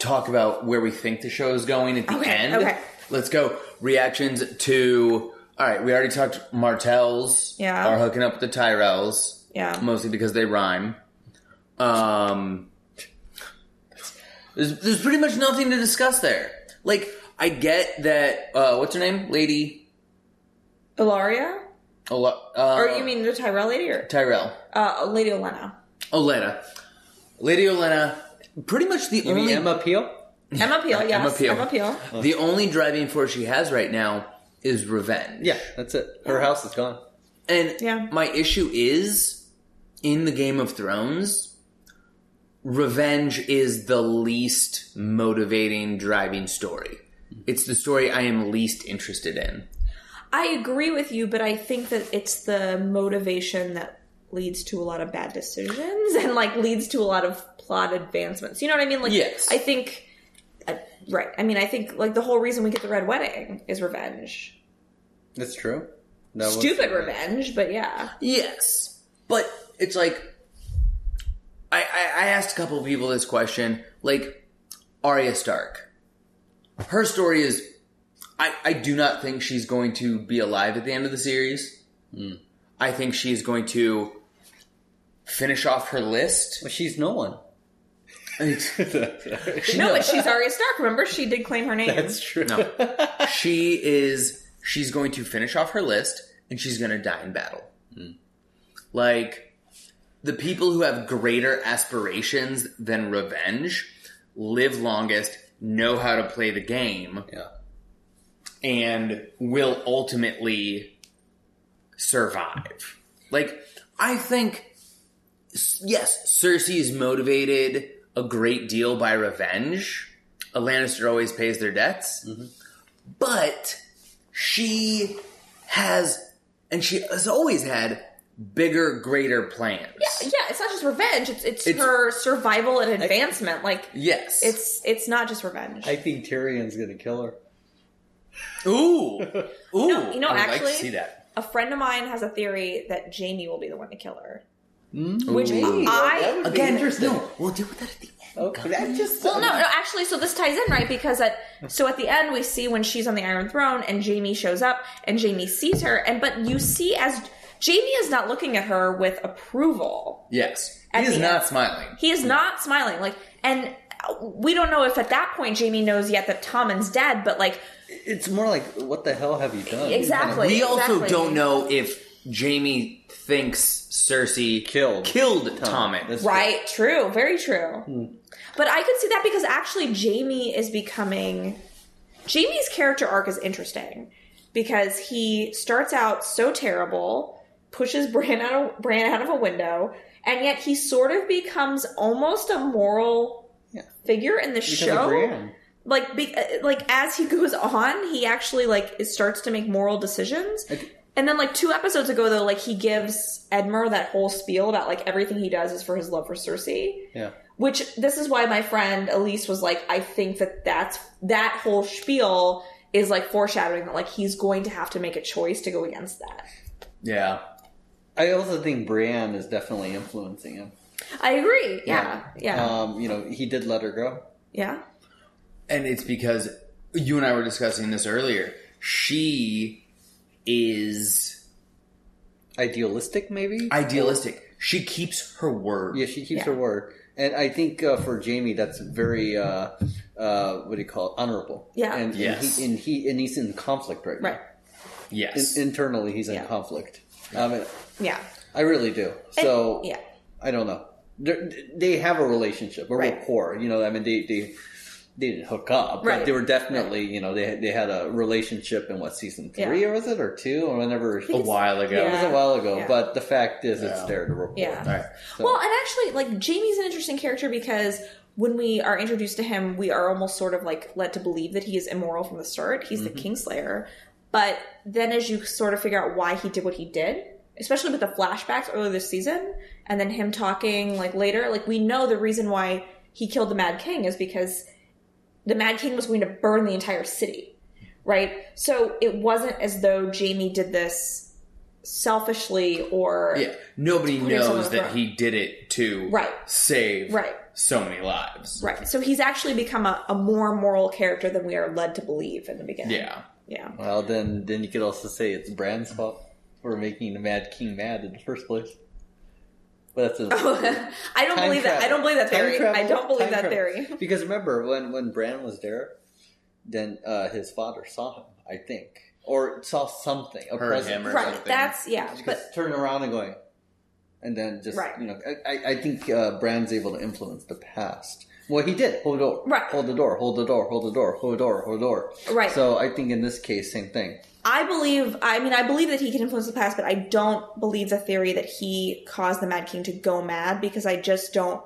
S1: talk about where we think the show is going at the
S2: Okay,
S1: end.
S2: okay.
S1: Let's go. Reactions to. All right, we already talked. Martells
S2: Yeah.
S1: are hooking up with the Tyrells,
S2: Yeah.
S1: mostly because they rhyme. Um, there's, there's pretty much nothing to discuss there. Like, I get that. Uh, what's her name? Lady.
S2: Ellaria,
S1: Ola, uh,
S2: or you mean the Tyrell lady, or
S1: Tyrell?
S2: uh, Lady Olenna?
S1: Olena. Lady Olenna. Pretty much the
S3: You
S1: only
S3: mean Emma Peel?
S2: Emma Peel, yes,
S1: Emma Peel.
S2: Emma Peel. [laughs]
S1: The only driving force she has right now is revenge.
S3: Yeah, that's it. Her house is gone.
S1: And
S2: Yeah.
S1: my issue is in the Game of Thrones, revenge is the least motivating driving story. It's the story I am least interested in.
S2: I agree with you, but I think that it's the motivation that leads to a lot of bad decisions [laughs] and like leads to a lot of plot advancements. You know what I mean? Like,
S1: Yes.
S2: I think, right. I mean, I think like the whole reason we get the Red Wedding is revenge.
S3: That's true. That was-
S2: Stupid revenge, but yeah.
S1: Yes. But it's like I, I, I asked a couple of people this question. Like Arya Stark. Her story is I, I do not think she's going to be alive at the end of the series. Hmm. I think she's going to finish off her list.
S3: Well, she's no one.
S2: No, but she's Arya Stark. Remember, she did claim her name.
S3: That's true.
S1: No. she is she's going to finish off her list and she's going to die in battle. Hmm. Like the people who have greater aspirations than revenge live longest, know how to play the game,
S3: Yeah.
S1: and will ultimately survive. Like I think yes, Cersei is motivated a great deal by revenge. A Lannister always pays their debts. Mm-hmm. But she has and she has always had bigger, greater plans.
S2: Yeah, yeah. it's not just revenge. It's it's,
S1: It's-
S2: her survival and advancement. Like
S1: Yes.
S2: it's it's not just revenge.
S3: I think Tyrion's gonna kill her.
S1: Ooh. [laughs] Ooh.
S2: know- you know,
S1: I would like
S2: actually-
S1: to see that.
S2: a friend of mine has a theory that Jaime will be the one to kill her.
S1: Ooh.
S2: Which oh. I
S3: would be
S1: Again,
S3: interesting.
S1: no, we'll deal with that at the end.
S3: Oh, that just
S2: Well, no, no, actually, so this ties in, right? Because at so at the end we see when she's on the Iron Throne and Jaime shows up and Jaime sees her, and but you see as Jaime is not looking at her with approval.
S1: Yes.
S2: At
S1: He is not
S2: end.
S1: smiling.
S2: He is not smiling, like, and we don't know if at that point Jaime knows yet that Tommen's dead, but like,
S3: It's more like, what the hell have you done?
S2: Exactly.
S1: We also don't know if Jaime thinks Cersei
S3: Killed.
S1: killed
S3: Tom.
S1: Tommen.
S3: That's-
S2: right? True, very true. But I could see that because actually Jaime is becoming Jaime's character arc is interesting because he starts out so terrible, pushes [laughs] Bran out of Bran out of a window, and yet he sort of becomes almost a moral
S3: Yeah.
S2: figure in the
S3: Because
S2: show.
S3: of
S2: Like, be, uh, like as he goes on, he actually like starts to make moral decisions. And then like two episodes ago, though, like he gives Edmure that whole spiel about like everything he does is for his love for Cersei.
S3: Yeah.
S2: Which this is why my friend Elise was like, I think that that's that whole spiel is like foreshadowing that like he's going to have to make a choice to go against that.
S1: Yeah.
S3: I also think Brienne is definitely influencing him.
S2: I agree. Yeah, yeah,
S3: Um, you know, he did let her go.
S2: yeah.
S1: And it's because you and I were discussing this earlier. She is
S3: Idealistic, maybe?
S1: idealistic. She keeps her word.
S3: Yeah, she keeps
S2: Yeah.
S3: her word. And I think uh, for Jaime, that's very, uh, uh, what do you call it, honorable.
S2: Yeah.
S3: And,
S1: Yes.
S3: and, he, and he and he's in conflict right now.
S2: Right.
S1: Yes.
S3: In, internally, he's in
S2: Yeah.
S3: conflict. I mean,
S2: Yeah.
S3: I really do. So
S2: yeah.
S3: I don't know. They're, they have a relationship, a
S2: Right.
S3: rapport. You know, I mean, they they they didn't hook up, but
S2: Right.
S3: they were definitely, you know, they they had a relationship in what season three
S2: Yeah.
S3: or was it or two or whenever
S1: a while ago.
S3: it was a while ago.
S2: Yeah.
S3: But the fact is, it's there to report.
S2: Yeah.
S1: All right.
S3: So-
S2: Well, and actually, like Jaime's an interesting character because when we are introduced to him, we are almost sort of like led to believe that he is immoral from the start. He's the mm-hmm. Kingslayer, but then as you sort of figure out why he did what he did, especially with the flashbacks earlier this season, and then him talking like later, like we know the reason why he killed the Mad King is because the Mad King was going to burn the entire city, right? So it wasn't as though Jaime did this selfishly or
S1: Yeah. Nobody
S2: Put yourself on
S1: knows that he did it to
S2: Right.
S1: save
S2: right.
S1: so many lives.
S2: Right. So he's actually become a, a more moral character than we are led to believe in the beginning.
S1: Yeah.
S2: Yeah.
S3: Well, then then you could also say it's Bran's fault for making the Mad King mad in the first place. But that's [laughs] a,
S2: I don't
S3: Time
S2: believe that. I don't believe that theory.
S3: travel.
S2: I don't believe that
S3: travel.
S2: theory. [laughs]
S3: Because remember when when Bran was there, then uh, his father saw him, I think, or saw something, a
S1: Heard
S3: presence,
S1: him or
S2: Right.
S1: something.
S2: That's yeah.
S3: Just
S2: But
S3: turn around and going, and then just
S2: Right.
S3: you know, I, I- I think uh, Bran's able to influence the past. Well, he did. Hold the door.
S2: Right.
S3: Hold the door. Hold the door. Hold the door. Hold the door. Hold the door.
S2: Right.
S3: So I think in this case, same thing.
S2: I believe. I mean, I believe that he can influence the past, but I don't believe the theory that he caused the Mad King to go mad because I just don't.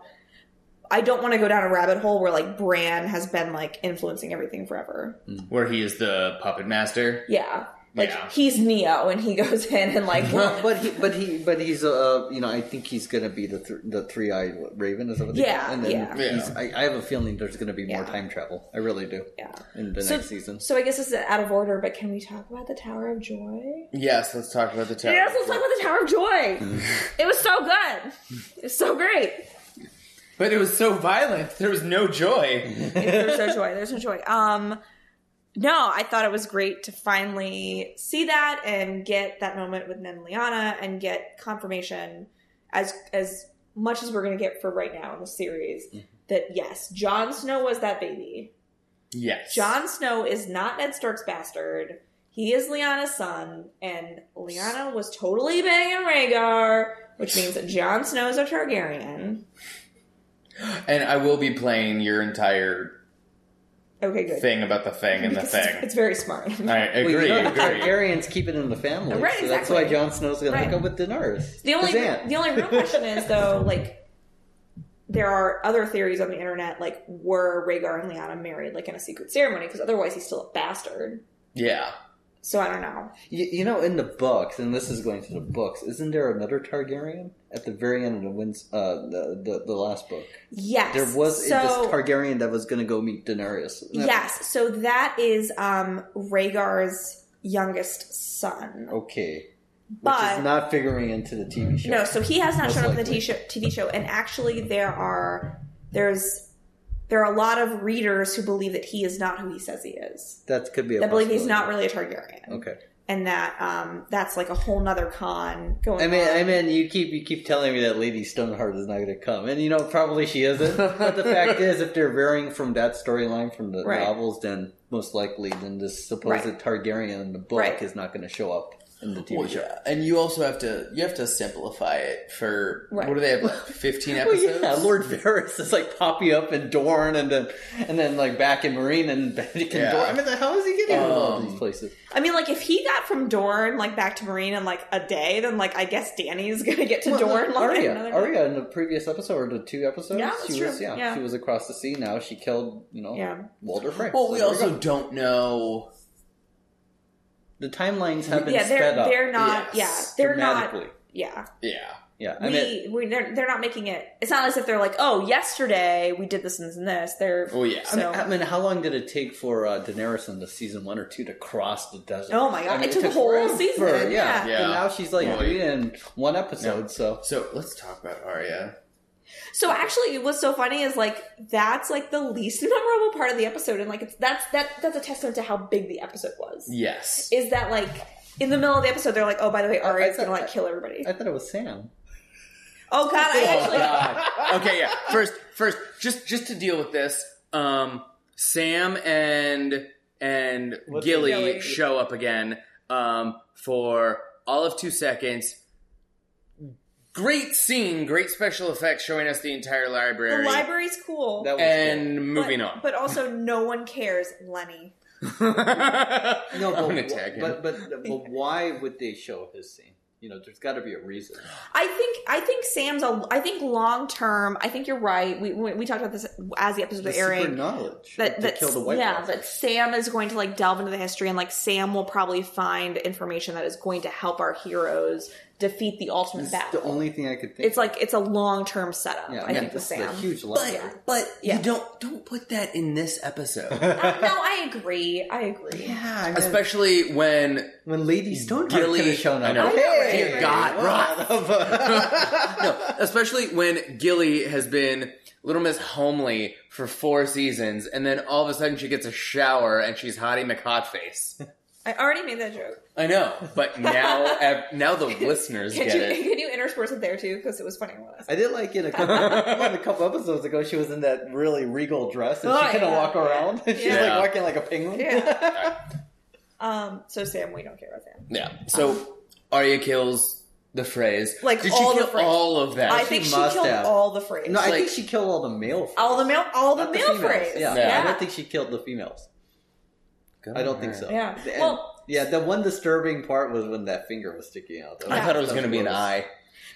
S2: I don't want to go down a rabbit hole where like Bran has been like influencing everything forever.
S1: Where he is the puppet master.
S2: Yeah. Like
S1: Yeah.
S2: he's Neo and he [laughs] goes in and like
S3: But he, but he, but he's, uh, you know, I think he's gonna be the th- the three eyed raven. Is that what they
S2: Yeah.
S3: And then
S2: yeah.
S1: Yeah.
S3: I, I have a feeling there's gonna be more
S2: Yeah.
S3: time travel. I really do.
S2: yeah.
S3: In the
S2: So-
S3: next season.
S2: So I guess this is out of order, but can we talk about the Tower of Joy?
S1: Yes, let's talk about the tower.
S2: Yes, let's talk about the Tower of Joy. [laughs] it was so good. It was so great.
S1: But it was so violent. There was no joy.
S2: There's no joy. There's no joy. Um, no, I thought it was great to finally see that and get that moment with Ned and Lyanna and get confirmation as as much as we're going to get for right now in the series
S3: Mhm.
S2: that yes, Jon Snow was that baby.
S1: Yes.
S2: Jon Snow is not Ned Stark's bastard. He is Lyanna's son, and Lyanna was totally banging Rhaegar, which means that Jon Snow is a Targaryen. [gasps]
S1: And I will be playing your entire
S2: Okay, good.
S1: thing about the thing and the
S2: Because it's-
S1: thing.
S2: It's very smart.
S1: I
S3: Well,
S1: agree,
S3: you know,
S1: agree.
S3: Targaryens keep it in the family.
S2: Right,
S3: so that's why
S2: exactly.
S3: Jon Snow's going
S2: Right.
S3: to hook up with Daenerys.
S2: The only
S3: aunt.
S2: the only real question is [laughs] though, like there are other theories on the internet, like were Rhaegar and Lyanna married like in a secret ceremony? Because otherwise he's still a bastard.
S1: Yeah.
S2: So I don't know.
S3: You, you know, in the books, and this is going to the books, isn't there another Targaryen at the very end of the wins, uh, the, the the last book?
S2: Yes,
S3: There was
S2: so,
S3: this Targaryen that was going to go meet Daenerys.
S2: Yes, so that is um Rhaegar's youngest son.
S3: Okay. Which
S2: But-
S3: is not figuring into the TV show.
S2: No, so he has not shown up in the. TV show, TV show, and actually there are there's there are a lot of readers who believe that he is not who he says he is.
S3: that could be a
S2: That believe he's not really a Targaryen.
S3: Okay.
S2: and that um, that's like a whole nother con going
S3: I mean,
S2: on.
S3: I mean, you keep you keep telling me that Lady Stoneheart is not going to come, and you know probably she isn't. but the fact [laughs] is, if they're varying from that storyline from the
S2: Right.
S3: novels, then most likely, then this supposed
S2: Right.
S3: Targaryen in the book
S2: Right.
S3: is not going to show up in the TV
S1: Well,
S3: show.
S1: And you also have to you have to simplify it for
S2: Right.
S1: what do they have? Like Fifteen [laughs]
S3: Well,
S1: episodes.
S3: yeah, Lord Varys is like popping up in Dorne, and then and then like back in Meereen and [laughs] back in
S1: Yeah.
S3: Dorne. I mean, the, how is he getting to all
S1: Um,
S3: these places?
S2: I mean, like if he got from Dorne like back to Meereen in like a day, then like I guess Danny's gonna get to
S3: Well,
S2: Dorne [laughs] like in
S3: Arya. Arya in the previous episode or the two episodes,
S2: Yeah, that's
S3: she
S2: true.
S3: was yeah,
S2: Yeah.
S3: she was across the sea. Now she killed you know
S2: Yeah.
S3: Walder Frey.
S1: Well,
S3: So
S1: we also
S3: go.
S1: don't know.
S3: The timelines have been
S2: Yeah, they're
S3: sped up.
S2: they're not.
S1: Yes,
S2: yeah, they're not.
S3: dramatically.
S2: Yeah,
S1: Yeah.
S3: Yeah, I
S2: we,
S3: mean,
S2: we they're, they're not making it. It's not as if they're like, oh, yesterday we did this and this and this. They're
S1: Oh yeah.
S3: I mean,
S2: so-
S3: I mean, how long did it take for uh, Daenerys in the season one or two to cross the desert?
S2: Oh my God,
S3: I mean,
S2: it took a whole
S3: forever.
S2: season, yeah.
S1: Yeah.
S3: And now she's like
S1: Boy.
S3: doing in one episode. So
S1: So let's talk about Arya.
S2: So actually, what's so funny is like that's like the least [laughs] memorable part of the episode, and like it's that's that that's a testament to how big the episode was.
S1: Yes.
S2: Is that like in the middle of the episode they're like, oh, by the way, Arya's
S3: I- I-
S2: gonna like kill everybody.
S3: I thought it was Sam.
S2: oh God, I
S1: Oh God. Okay, yeah. First, first, just just to deal with this, um, Sam and and Gilly,
S2: Gilly?
S1: show up again um, for all of two seconds. Great scene, great special effects showing us the entire library.
S2: the library's cool,
S3: That was
S1: and
S2: but,
S1: moving on.
S2: but also no one cares, Lenny.
S3: cool. [laughs] no,
S1: I'm
S3: but,
S1: gonna tag him.
S3: but but but why would they show his scene? You know, there's got to be a reason.
S2: I think I think Sam's a. I think long term. I think you're right. We we, we talked about this as the episode
S3: The
S2: was airing.
S3: knowledge
S2: that that
S3: kill the White
S2: yeah,
S3: Walkers.
S2: that Sam is going to like delve into the history and like Sam will probably find information that is going to help our heroes defeat the ultimate
S3: It's
S2: battle.
S3: the only thing I could think.
S2: it's like it's a long term setup.
S3: yeah,
S2: I think with
S3: this is
S2: Sam.
S3: a huge
S1: but
S3: library.
S1: but
S2: Yeah.
S1: you don't don't put that in this episode, [laughs]
S2: Uh, no, I agree. I agree.
S3: yeah, I mean,
S1: especially when
S3: when Lady Stoneheart
S1: Gilly-
S3: could have shown up.
S1: I know.
S2: I know.
S3: Hey,
S2: Dear
S1: God,
S3: right. [laughs]
S1: no, especially when Gilly has been Little Miss Homely for four seasons, and then all of a sudden she gets a shower and she's Hottie McHotface. [laughs]
S2: I already made that joke.
S1: I know, but now [laughs] now the listeners
S2: Can
S1: get
S2: you
S1: it.
S2: can you intersperse it there too? Because it was funny when I
S3: I did like in a couple, a couple episodes ago, she was in that really regal dress, and
S2: Oh,
S3: she kind of
S2: yeah.
S3: walk around. She's
S1: Yeah.
S3: like walking like a penguin.
S2: Yeah. Um. So Sam, we don't care about Sam.
S1: Yeah. So Arya kills the Freys.
S2: Like,
S1: did
S2: all
S1: she
S2: the
S1: kill
S2: Freys.
S1: all of that?
S2: I
S3: she
S2: think she killed
S3: have.
S2: all the Freys.
S3: No, I
S1: Like-
S3: think she killed all the male. Freys,
S2: all the male, all the
S3: not
S2: male
S3: females.
S2: Freys.
S3: Yeah.
S1: Yeah.
S3: I don't think she killed the females.
S1: Good
S3: I don't
S1: on
S3: think so.
S2: Yeah.
S3: And-
S2: Well-
S3: yeah. The one disturbing part was when that finger was sticking out. That
S1: I thought it was going to be an eye.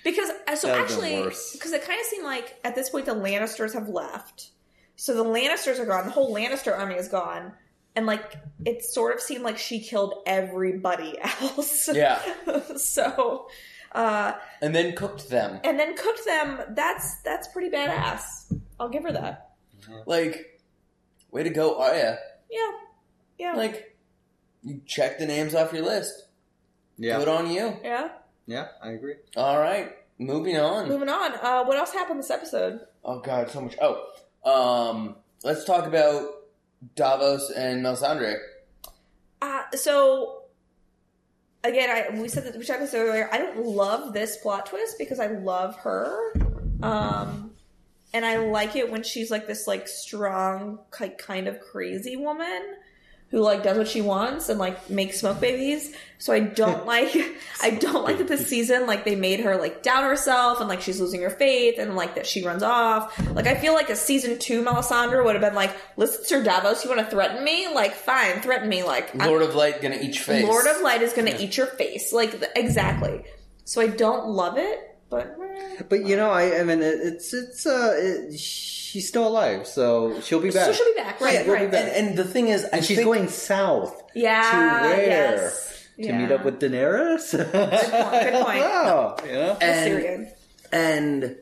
S2: Because uh, so
S3: That would've
S2: actually, because it kind of seemed like at this point the Lannisters have left, so the Lannisters are gone. The whole Lannister army is gone, and like it sort of seemed like she killed everybody [laughs] else.
S1: Yeah. [laughs]
S2: so, uh,
S1: And then cooked them.
S2: and then cooked them. That's that's pretty badass. I'll give her that.
S1: Like, way to go, Arya.
S2: Yeah, yeah,
S1: Like, you check the names off your list.
S3: Yeah.
S1: Good on you.
S2: yeah.
S3: Yeah, I agree.
S1: All right, moving on.
S2: Moving on. Uh, what else happened this episode?
S1: Oh God, so much. Oh, um, let's talk about Davos and Melisandre.
S2: Uh, so again, I we said that we talked this earlier. I don't love this plot twist because I love her, um, and I like it when she's like this like strong, like kind of crazy woman who like does what she wants and like makes smoke babies. So I don't [laughs] like I don't like that this season like they made her like down herself and like she's losing her faith and like that she runs off. Like I feel like a season two Melisandre would have been like, listen, Sir Davos, you want to threaten me? Like fine, threaten me. Like I'm-
S1: Lord of Light gonna eat your face.
S2: Lord of Light is going to eat your face. Like exactly. So I don't love it, but.
S3: But you know, I, I mean, it's it's uh, it, she's still alive, so she'll be back.
S2: so she'll be back, right?
S3: She'll be
S2: right.
S3: back.
S1: and, and the thing is, I
S3: she's
S1: think,
S3: going south.
S2: Yeah,
S3: To where?
S2: yes.
S3: To
S2: Yeah.
S3: meet up with Daenerys. Good
S2: point, good point.
S3: Oh, you know?
S1: and, and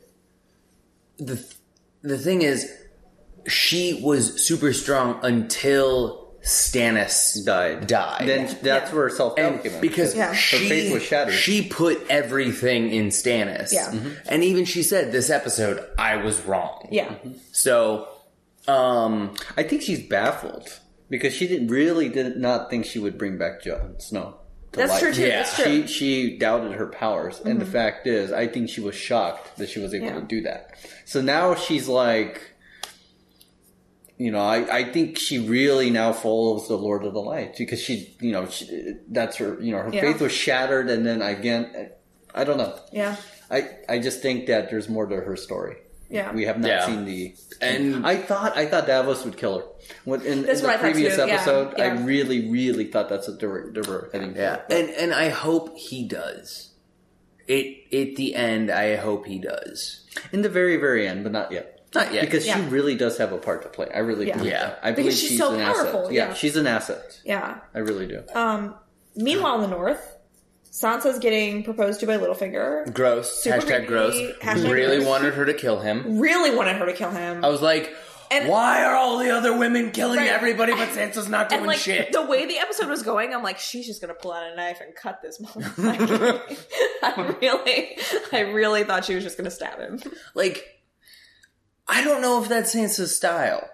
S1: the the thing is, she was super strong until Stannis
S3: died.
S1: Died.
S3: Then that's
S2: Yeah.
S3: where self doubt came in.
S1: because
S2: Yeah. Her
S1: she
S3: faith was shattered.
S1: she put everything in Stannis.
S2: Yeah.
S3: Mm-hmm.
S2: Mhm.
S1: and even she said this episode, I was wrong.
S2: Yeah.
S1: So, um,
S3: I think she's baffled because she didn't really did not think she would bring back Jon Snow. to
S2: That's
S3: life.
S2: true too.
S1: Yeah.
S2: That's true.
S3: She
S2: Mm-hmm.
S3: she doubted her powers, and the fact is, I think she was shocked that she was able
S2: Yeah.
S3: to do that. So now she's like, you know, I, I think she really now follows the Lord of the Light because she, you know, she, that's her, you know, her
S2: Yeah.
S3: faith was shattered, and then again, I don't know.
S2: yeah.
S3: I I just think that there's more to her story.
S2: Yeah.
S3: We have not
S1: Yeah.
S3: seen the
S1: And-
S3: I thought I thought Davos would kill her. When, in, in the previous
S2: too, yeah,
S3: episode, I really, really thought that's what they were, they were heading
S1: yeah,
S3: for.
S1: and and I hope he does. It at the end, I hope he does.
S3: In the very, very end, but not yet.
S1: Not yet,
S3: Because
S2: Yeah.
S3: she really does have a part to play. I really
S2: Yeah.
S3: believe
S1: Yeah.
S3: that. I
S2: Because
S3: believe
S2: she's
S3: she's,
S2: so
S3: an
S2: powerful,
S3: asset.
S2: yeah.
S3: she's an asset.
S2: Yeah.
S3: I really do.
S2: Um, meanwhile, in the north, Sansa's getting proposed to by Littlefinger.
S1: Gross.
S2: Super
S1: hashtag
S2: creepy,
S1: gross.
S2: hashtag
S1: really
S2: gross.
S1: wanted her to kill him.
S2: Really wanted her to kill him.
S1: I was like,
S2: And-
S1: why are all the other women killing
S2: Right.
S1: everybody, but Sansa's not doing
S2: and like
S1: shit?
S2: the way the episode was going, I'm like, she's just gonna pull out a knife and cut this motherfucker. [laughs] [laughs] I really, I really thought she was just gonna stab him.
S1: like, I don't know if that's Sansa's style.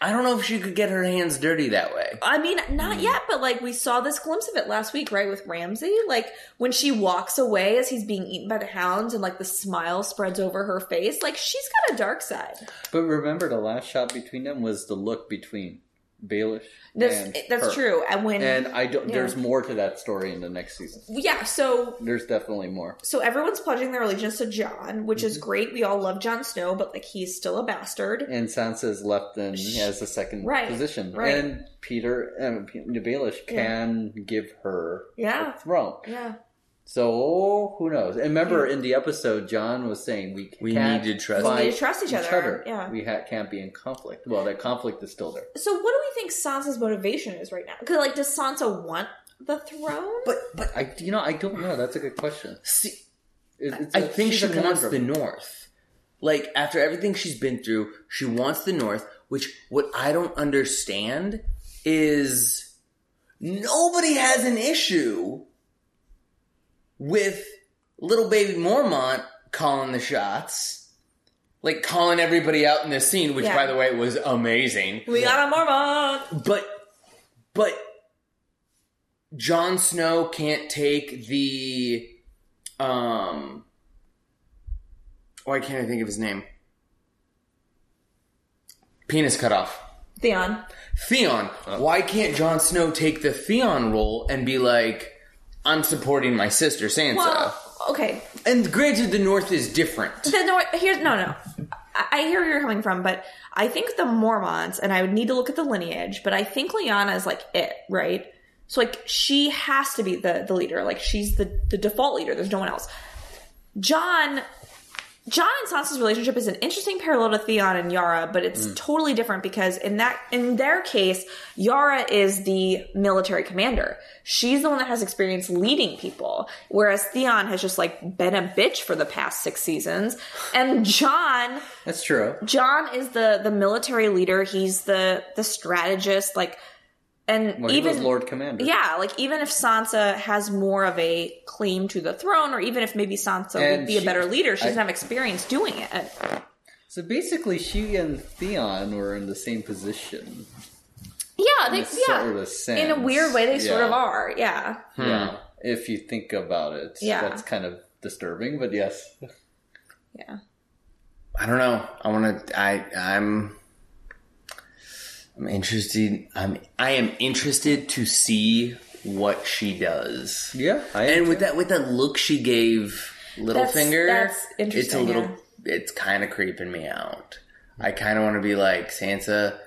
S1: I don't know if she could get her hands dirty that way.
S2: I mean, not
S1: Hmm.
S2: yet, but like we saw this glimpse of it last week, right, with Ramsay. Like when she walks away as he's being eaten by the hounds, and like the smile spreads over her face. Like she's got a dark side.
S3: But remember, the last shot between them was the look between Baelish
S2: That's
S3: and
S2: that's
S3: her.
S2: true. And when
S3: And I don't.
S2: Yeah.
S3: There's more to that story in the next season.
S2: yeah, so
S3: There's definitely more.
S2: so everyone's pledging their allegiance to Jon, which
S3: Mm-hmm.
S2: is great. We all love Jon Snow, but like he's still a bastard.
S3: And Sansa's left in as a second
S2: Right,
S3: position,
S2: right.
S3: and Petyr um, Baelish can give her
S2: Yeah,
S3: a throne.
S2: yeah.
S3: So who knows? And remember, in the episode, Jon was saying we
S1: We
S3: can't
S1: need to trust-
S2: We need to trust each other, yeah.
S3: We ha- can't be in conflict. Well, that conflict is still there.
S2: So what do we think Sansa's motivation is right now? Because like, does Sansa want the throne?
S1: But but
S3: I, you know, I don't know. That's a good question.
S1: see,
S3: It- it's
S1: I
S3: a-
S1: think she wants the. North. Like after everything she's been through, she wants the North. Which what I don't understand is nobody has an issue with little baby Mormont calling the shots, like calling everybody out in this scene. Which,
S2: Yeah.
S1: by the way, was amazing.
S2: we got a Mormont.
S1: But but Jon Snow can't take the um why can't I think of his name? Penis cut off.
S2: Theon.
S1: Theon. Why can't Jon Snow take the Theon role and be like, I'm supporting my sister Sansa?
S2: Well, okay.
S1: and granted, the North is different.
S2: The North. Here's no, no. I, I hear where you're coming from, but I think the Mormonts, and I would need to look at the lineage, but I think Lyanna is like it, right? So like she has to be the the leader. Like she's the the default leader. There's no one else. Jon. Jon and Sansa's relationship is an interesting parallel to Theon and Yara, but it's hmm. totally different because in that in their case, Yara is the military commander. She's the one that has experience leading people, whereas Theon has just like been a bitch for the past six seasons. And Jon,
S3: That's true.
S2: Jon is the the military leader. He's the the strategist. Like, and
S3: Well, he
S2: even
S3: was Lord Commander.
S2: yeah, like even if Sansa has more of a claim to the throne, or even if maybe Sansa
S3: And
S2: would be a better leader, she
S3: I-
S2: doesn't have experience doing it.
S3: So basically, she and Theon were in the same position.
S2: Yeah,
S3: in
S2: they
S3: a
S2: yeah.
S3: sort of sense.
S2: In a weird way, they sort of are. Yeah. Hmm.
S3: Yeah, if you think about it,
S2: Yeah.
S3: that's kind of disturbing. But yes,
S2: Yeah.
S1: I don't know. I want to. I I'm. I'm interested. I'm. I am interested to see what she does.
S3: yeah, I
S1: And with that, with that look she gave Littlefinger,
S2: that's interesting.
S1: it's a little.
S2: yeah.
S1: It's kind of creeping me out. I kind of want to be like Sansa.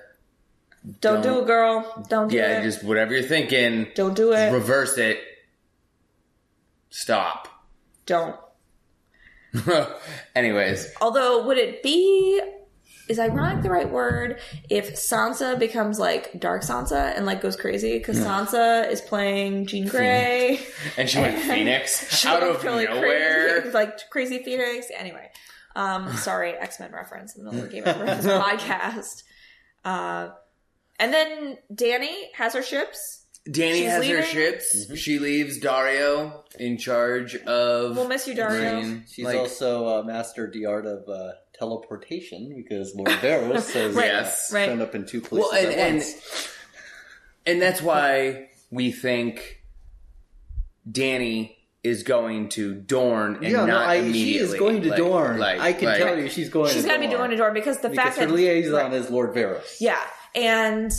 S2: Don't, do
S1: Don't-
S2: it, girl. Don't do
S1: Yeah,
S2: it.
S1: just whatever you're thinking,
S2: don't do it.
S1: reverse it. Stop.
S2: don't. [laughs]
S1: Anyways,
S2: Although, would it be is ironic the right word if Sansa becomes like Dark Sansa and like goes crazy because Sansa is playing Jean Grey,
S1: and she went [laughs] Phoenix [laughs] out of
S2: Really
S1: nowhere.
S2: crazy, [laughs] like crazy Phoenix. Anyway, um, sorry, X Men reference in the middle of the Game of Thrones podcast. Uh, and then Danny has her ships.
S1: Danny
S2: She's
S1: has her
S2: leaving?
S1: ships. She leaves Daario in charge of.
S2: We'll miss you, Daario.
S1: Meereen.
S3: she's
S1: Like,
S3: also uh, mastered the art of uh, teleportation because Lord Varys [laughs] has
S2: Right,
S3: uh,
S1: yes.
S2: right.
S3: shown up in two places
S1: well, and,
S3: at
S1: and
S3: once.
S1: and that's why we think Danny is going to Dorne and
S3: Yeah, no,
S1: not
S3: I,
S1: immediately.
S3: she is going to
S1: Like-
S3: Dorne.
S1: like-
S3: I can
S1: like-
S3: tell you, she's going.
S2: She's
S3: to
S2: got to be doing a door because the
S3: because
S2: fact
S3: her
S2: that
S3: liaison
S2: right.
S3: is Lord Varys.
S2: Yeah, and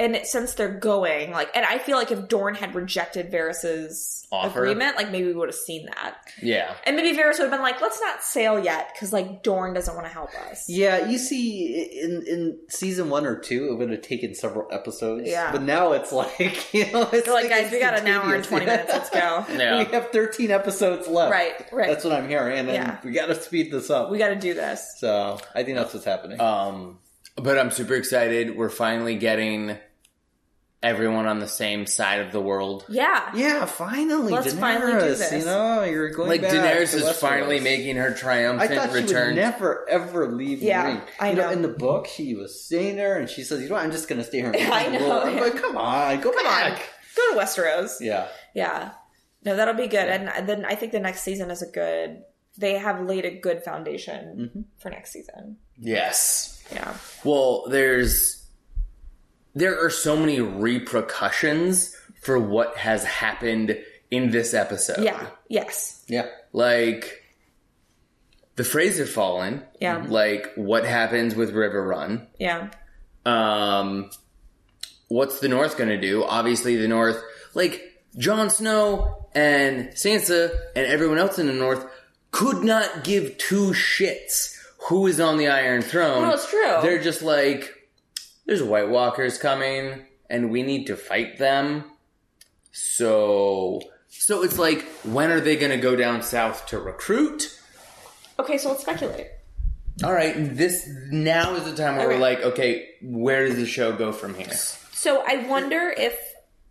S2: and it, since they're going, like, and I feel like if Dorne had rejected Varys's
S1: Offer.
S2: agreement, like maybe we would have seen that,
S1: Yeah.
S2: and maybe Varys would have been like, "Let's not sail yet," because like Dorne doesn't want to help us.
S3: Yeah, you see, in in season one or two, it would have taken several episodes.
S2: Yeah.
S3: but now it's like [laughs] you know, it's
S2: They're like, guys, we got an hour and twenty minutes. Let's go. [laughs]
S1: Yeah.
S3: we have thirteen episodes left.
S2: Right, right.
S3: That's what I'm hearing, and
S2: Yeah.
S3: we got to speed this up.
S2: We got to do this.
S3: so I think that's what's happening.
S1: Um, but I'm super excited. We're finally getting everyone on the same side of the world.
S2: Yeah,
S3: yeah, finally,
S2: Let's
S3: Daenerys.
S2: finally do this.
S3: You know, you're going
S1: Like
S3: back
S1: Daenerys is
S3: Westeros.
S1: finally making her triumphant
S3: I
S1: triumphant
S3: thought she
S1: return.
S3: would never ever leave
S2: Yeah,
S3: Meereen.
S2: I
S3: you
S2: know.
S3: In the book, she was sitting there and she says, "You know, what, I'm just going to stay here." And [laughs]
S2: I know,
S3: I'm
S2: yeah.
S3: like, come on, go
S2: come
S3: back.
S2: on, go to Westeros.
S3: Yeah.
S2: Yeah. No, that'll be good. And then I think the next season is a good. They have laid a good foundation mm-hmm. for next season.
S1: yes.
S2: Yeah.
S1: Well, there's there are so many repercussions for what has happened in this episode.
S2: Yeah. Yes.
S3: Yeah.
S1: Like the Fraser fallen.
S2: Yeah.
S1: Like what happens with Riverrun.
S2: Yeah.
S1: Um what's the North gonna do? Obviously the North like Jon Snow and Sansa and everyone else in the North could not give two shits who is on the Iron Throne.
S2: No, it's true.
S1: They're just like, there's White Walkers coming, and we need to fight them. So, so it's like, when are they going to go down south to recruit?
S2: Okay, so let's speculate.
S1: All right, this now is the time where
S2: Okay.
S1: we're like, okay, where does the show go from here?
S2: So I wonder if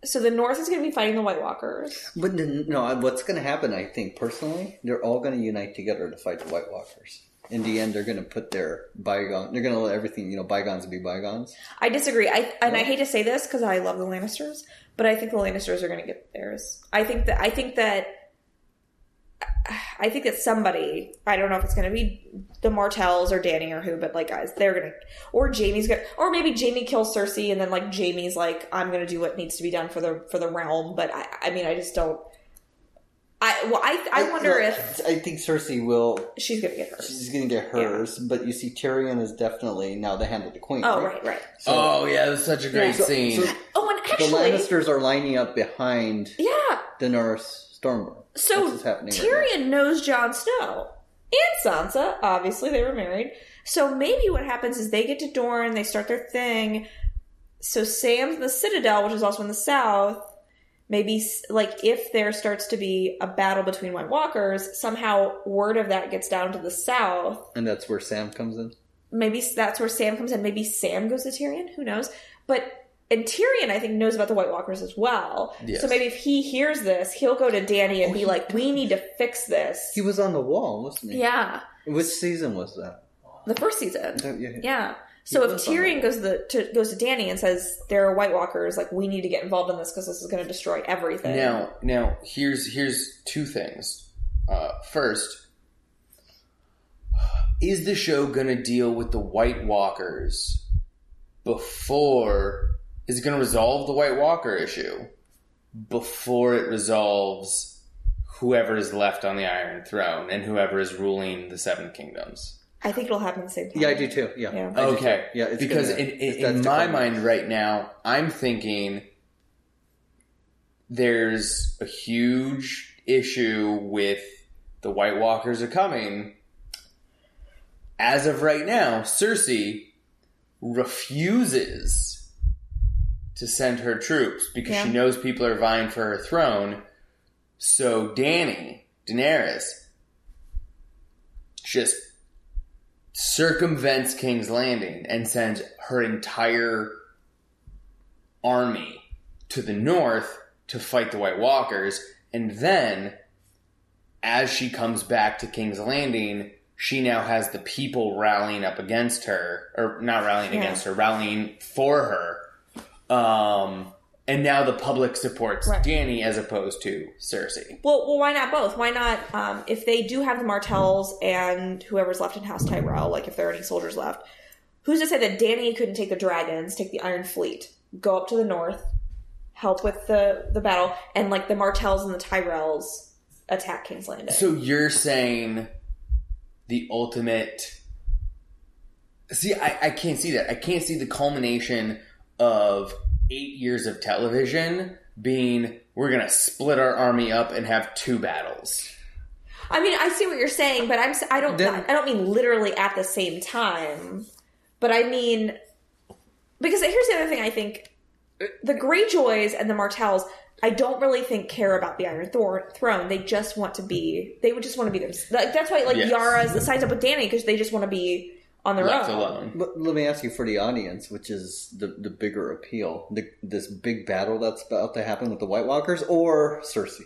S2: so the North is going to be fighting the White Walkers.
S3: But n- no, what's going to happen, I think, personally, they're all going to unite together to fight the White Walkers. In the end, they're going to put their bygone. They're going to let everything, you know, bygones be bygones.
S2: I disagree. I and I hate to say this because I love the Lannisters, but I think the Lannisters are going to get theirs. I think that I think that I think that somebody I don't know if it's going to be the Martells or Danny or who, but like guys, they're gonna or Jaime's gonna or maybe Jaime kills Cersei and then like Jaime's like I'm gonna do what needs to be done for the for the realm. But I I mean I just don't. I well I I wonder
S3: Well,
S2: if
S3: I think Cersei will.
S2: she's gonna get hers.
S3: She's going to get hers, but you see, Tyrion is definitely now the hand of the queen.
S2: Oh right right.
S3: So,
S1: oh yeah, that's such a great
S2: Yeah.
S1: scene.
S3: so
S2: Oh and actually,
S3: the
S2: actually
S3: Lannisters are lining up behind
S2: yeah.
S3: the North Stormborn.
S2: So
S3: That's what's happening right
S2: Tyrion knows Jon Snow and Sansa. Obviously, they were married. So maybe what happens is they get to Dorne, they start their thing. So Sam's in the Citadel, which is also in the South. Maybe like if there starts to be a battle between White Walkers, somehow word of that gets down to the South.
S3: and that's where Sam comes in.
S2: Maybe that's where Sam comes in. Maybe Sam goes to Tyrion. Who knows? But and Tyrion, I think, knows about the White Walkers as well.
S1: Yes.
S2: So maybe if he hears this, he'll go to Danny and
S3: Oh,
S2: be like, "We need to fix this."
S3: He was on the wall, wasn't he?
S2: Yeah,
S3: Which season was that?
S2: the first season.
S3: Uh, yeah.
S2: Yeah. So if Tyrion goes to, the, to goes to Danny and says there are White Walkers, like we need to get involved in this because this is going to destroy everything.
S1: Now, now here's here's two things. Uh, first, is the show gonna deal with the White Walkers before is it going to resolve the White Walker issue before it resolves whoever is left on the Iron Throne and whoever is ruling the Seven Kingdoms.
S2: I think it'll happen at the same time.
S3: Yeah, I do too. Yeah.
S2: Yeah.
S3: I do
S1: Okay,
S3: too. Yeah, it's
S1: because
S3: gonna-
S1: in, in,
S3: that's
S1: in
S3: the
S1: my
S3: problem.
S1: mind right now, I'm thinking there's a huge issue with the White Walkers are coming. As of right now, Cersei refuses to send her troops because she
S2: Yeah.
S1: knows people are vying for her throne. So Danny, Daenerys, just circumvents King's Landing and sends her entire army to the north to fight the White Walkers. And then, as she comes back to King's Landing, she now has the people rallying up against her, or not rallying
S2: Yeah.
S1: against her, rallying for her. Um, and now the public supports
S2: Right.
S1: Danny as opposed to Cersei.
S2: Well, well, why not both? Why not, um, if they do have the Martells and whoever's left in House Tyrell, like if there are any soldiers left, who's to say that Danny couldn't take the dragons, take the Iron Fleet, go up to the north, help with the the battle, and like the Martells and the Tyrells attack King's Landing?
S1: So you're saying the ultimate. See, I, I can't see that. I can't see the culmination of eight years of television being we're gonna split our army up and have two battles.
S2: I mean, I see what you're saying, but I'm s- I don't
S3: Then-
S2: I don't mean literally at the same time, but I mean because here's the other thing I think the Greyjoys and the Martells I don't really think care about the Iron Thor- Throne. They just want to be. They would just want to be them. Like, that's why like
S1: Yes.
S2: Yara signs up with Danny because they just want to be on their
S1: Left
S2: own.
S1: alone.
S3: But let me ask you for the audience, which is the the bigger appeal, the, this big battle that's about to happen with the White Walkers or Cersei?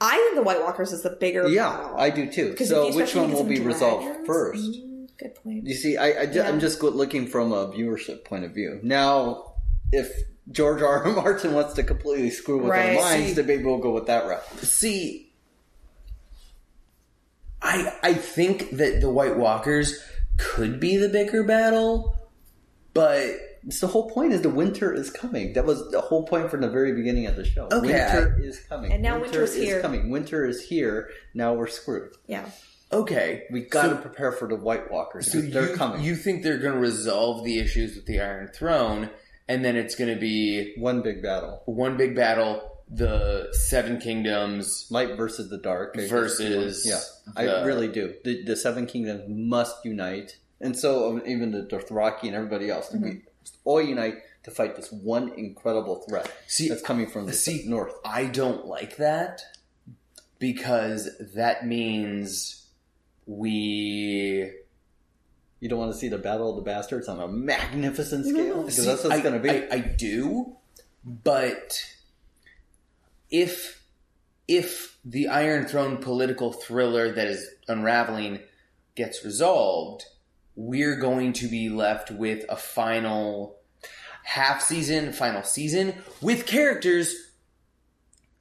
S2: I think the White Walkers is the bigger.
S3: Yeah,
S2: battle.
S3: I do too. So which one will
S2: some
S3: be resolved
S2: dragons-
S3: first?
S2: Mm, good point.
S3: You see, I, I ju-
S2: Yeah.
S3: I'm just looking from a viewership point of view. Now, if George R. R. [laughs] Martin wants to completely screw with
S2: Right.
S3: our minds,
S1: See-
S3: then maybe we'll go with that route.
S1: See, I I think that the White Walkers could be the bigger battle, but
S3: It's the whole point is the winter is coming. That was the whole point from the very beginning of the show.
S1: Okay,
S3: winter is coming,
S2: And now
S3: winter
S2: winter's
S3: is
S2: here.
S3: coming. Winter is here. Now we're screwed.
S2: Yeah.
S1: okay,
S3: We got to
S1: So-
S3: prepare for the White Walkers.
S1: So
S3: because they're
S1: you,
S3: coming.
S1: You think they're going to resolve the issues with the Iron Throne, and then it's going to be
S3: One big battle.
S1: one big battle: the Seven Kingdoms.
S3: Light versus the dark. I
S1: Versus
S3: yeah,
S1: the-
S3: I really do. The, the Seven Kingdoms must unite, and so um, even the Dothraki and everybody else,
S1: Mm-hmm.
S3: we all unite to fight this one incredible threat
S1: See,
S3: that's coming from the
S1: see-
S3: north.
S1: I don't like that because that means we.
S3: You don't want to see the Battle of the Bastards on a magnificent [laughs] scale because that's what it's going to be.
S1: I, I do, but if if the Iron Throne political thriller that is unraveling gets resolved, we're going to be left with a final half season, final season with characters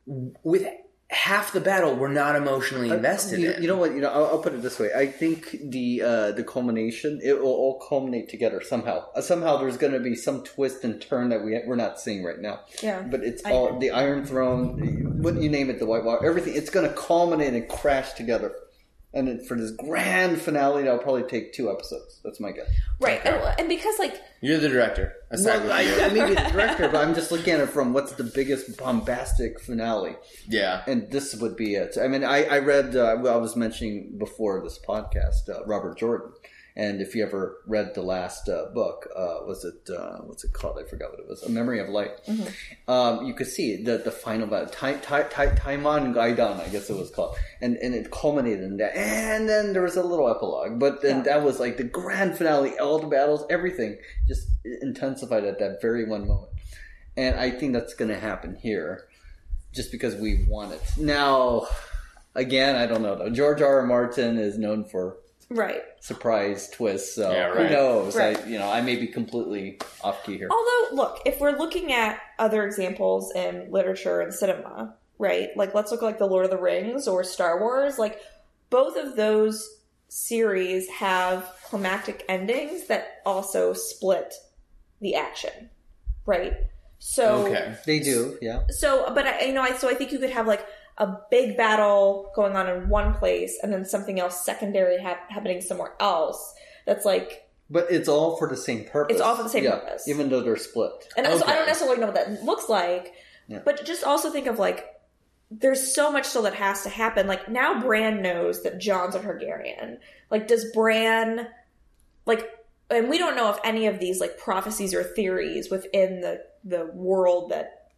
S1: with half the battle we're not emotionally invested
S3: you,
S1: in.
S3: you know what? You know, I'll, I'll put it this way. I think the uh, the culmination it will all culminate together somehow. Uh, somehow, there's going to be some twist and turn that we we're not seeing right now.
S2: Yeah.
S3: But it's all
S2: agree.
S3: the Iron Throne. What you name it, the White Walker, everything. It's going to culminate and crash together. And then for this grand finale, that'll probably take two episodes. That's my guess.
S2: Right. And, and because like
S1: You're the director. Aside
S3: Well, I,
S1: with you.
S3: I may be the [laughs] director, but I'm just looking at it from what's the biggest bombastic finale.
S1: yeah.
S3: and this would be it. I mean, I, I read, uh, I was mentioning before this podcast, uh, Robert Jordan. And if you ever read the last uh, book, uh, was it, uh, what's it called? I forgot what it was. A Memory of Light. Um, you could see the, the final battle, Tai- Tai- Tai- Tarmon Gai'don, I guess it was called. And, and it culminated in that. And then there was a little epilogue. But then
S2: Yeah.
S3: that was like the grand finale, all the battles, everything just intensified at that very one moment. And I think that's going to happen here just because we want it. Now, again, I don't know though. George R. R. Martin is known for
S2: right.
S3: surprise twists, so
S1: Yeah,
S3: who knows?
S2: Right.
S3: I, you know, I may be completely off key here.
S2: Although, look, if we're looking at other examples in literature and cinema, right? Like, let's look like the Lord of the Rings or Star Wars. Like, both of those series have climactic endings that also split the action, right? So
S1: Okay.
S3: They do, yeah.
S2: so but I, you know I so I think you could have like a big battle going on in one place and then something else secondary hap- happening somewhere else. That's like
S3: But it's all for the same purpose.
S2: It's all for the same
S3: Yeah,
S2: purpose.
S3: Even though they're split.
S2: And also, I don't necessarily know what that looks like,
S3: Yeah.
S2: but just also think of like, there's so much still that has to happen. Like now, Bran knows that Jon's a Targaryen. Like, does Bran, like, and we don't know if any of these like prophecies or theories within the the world that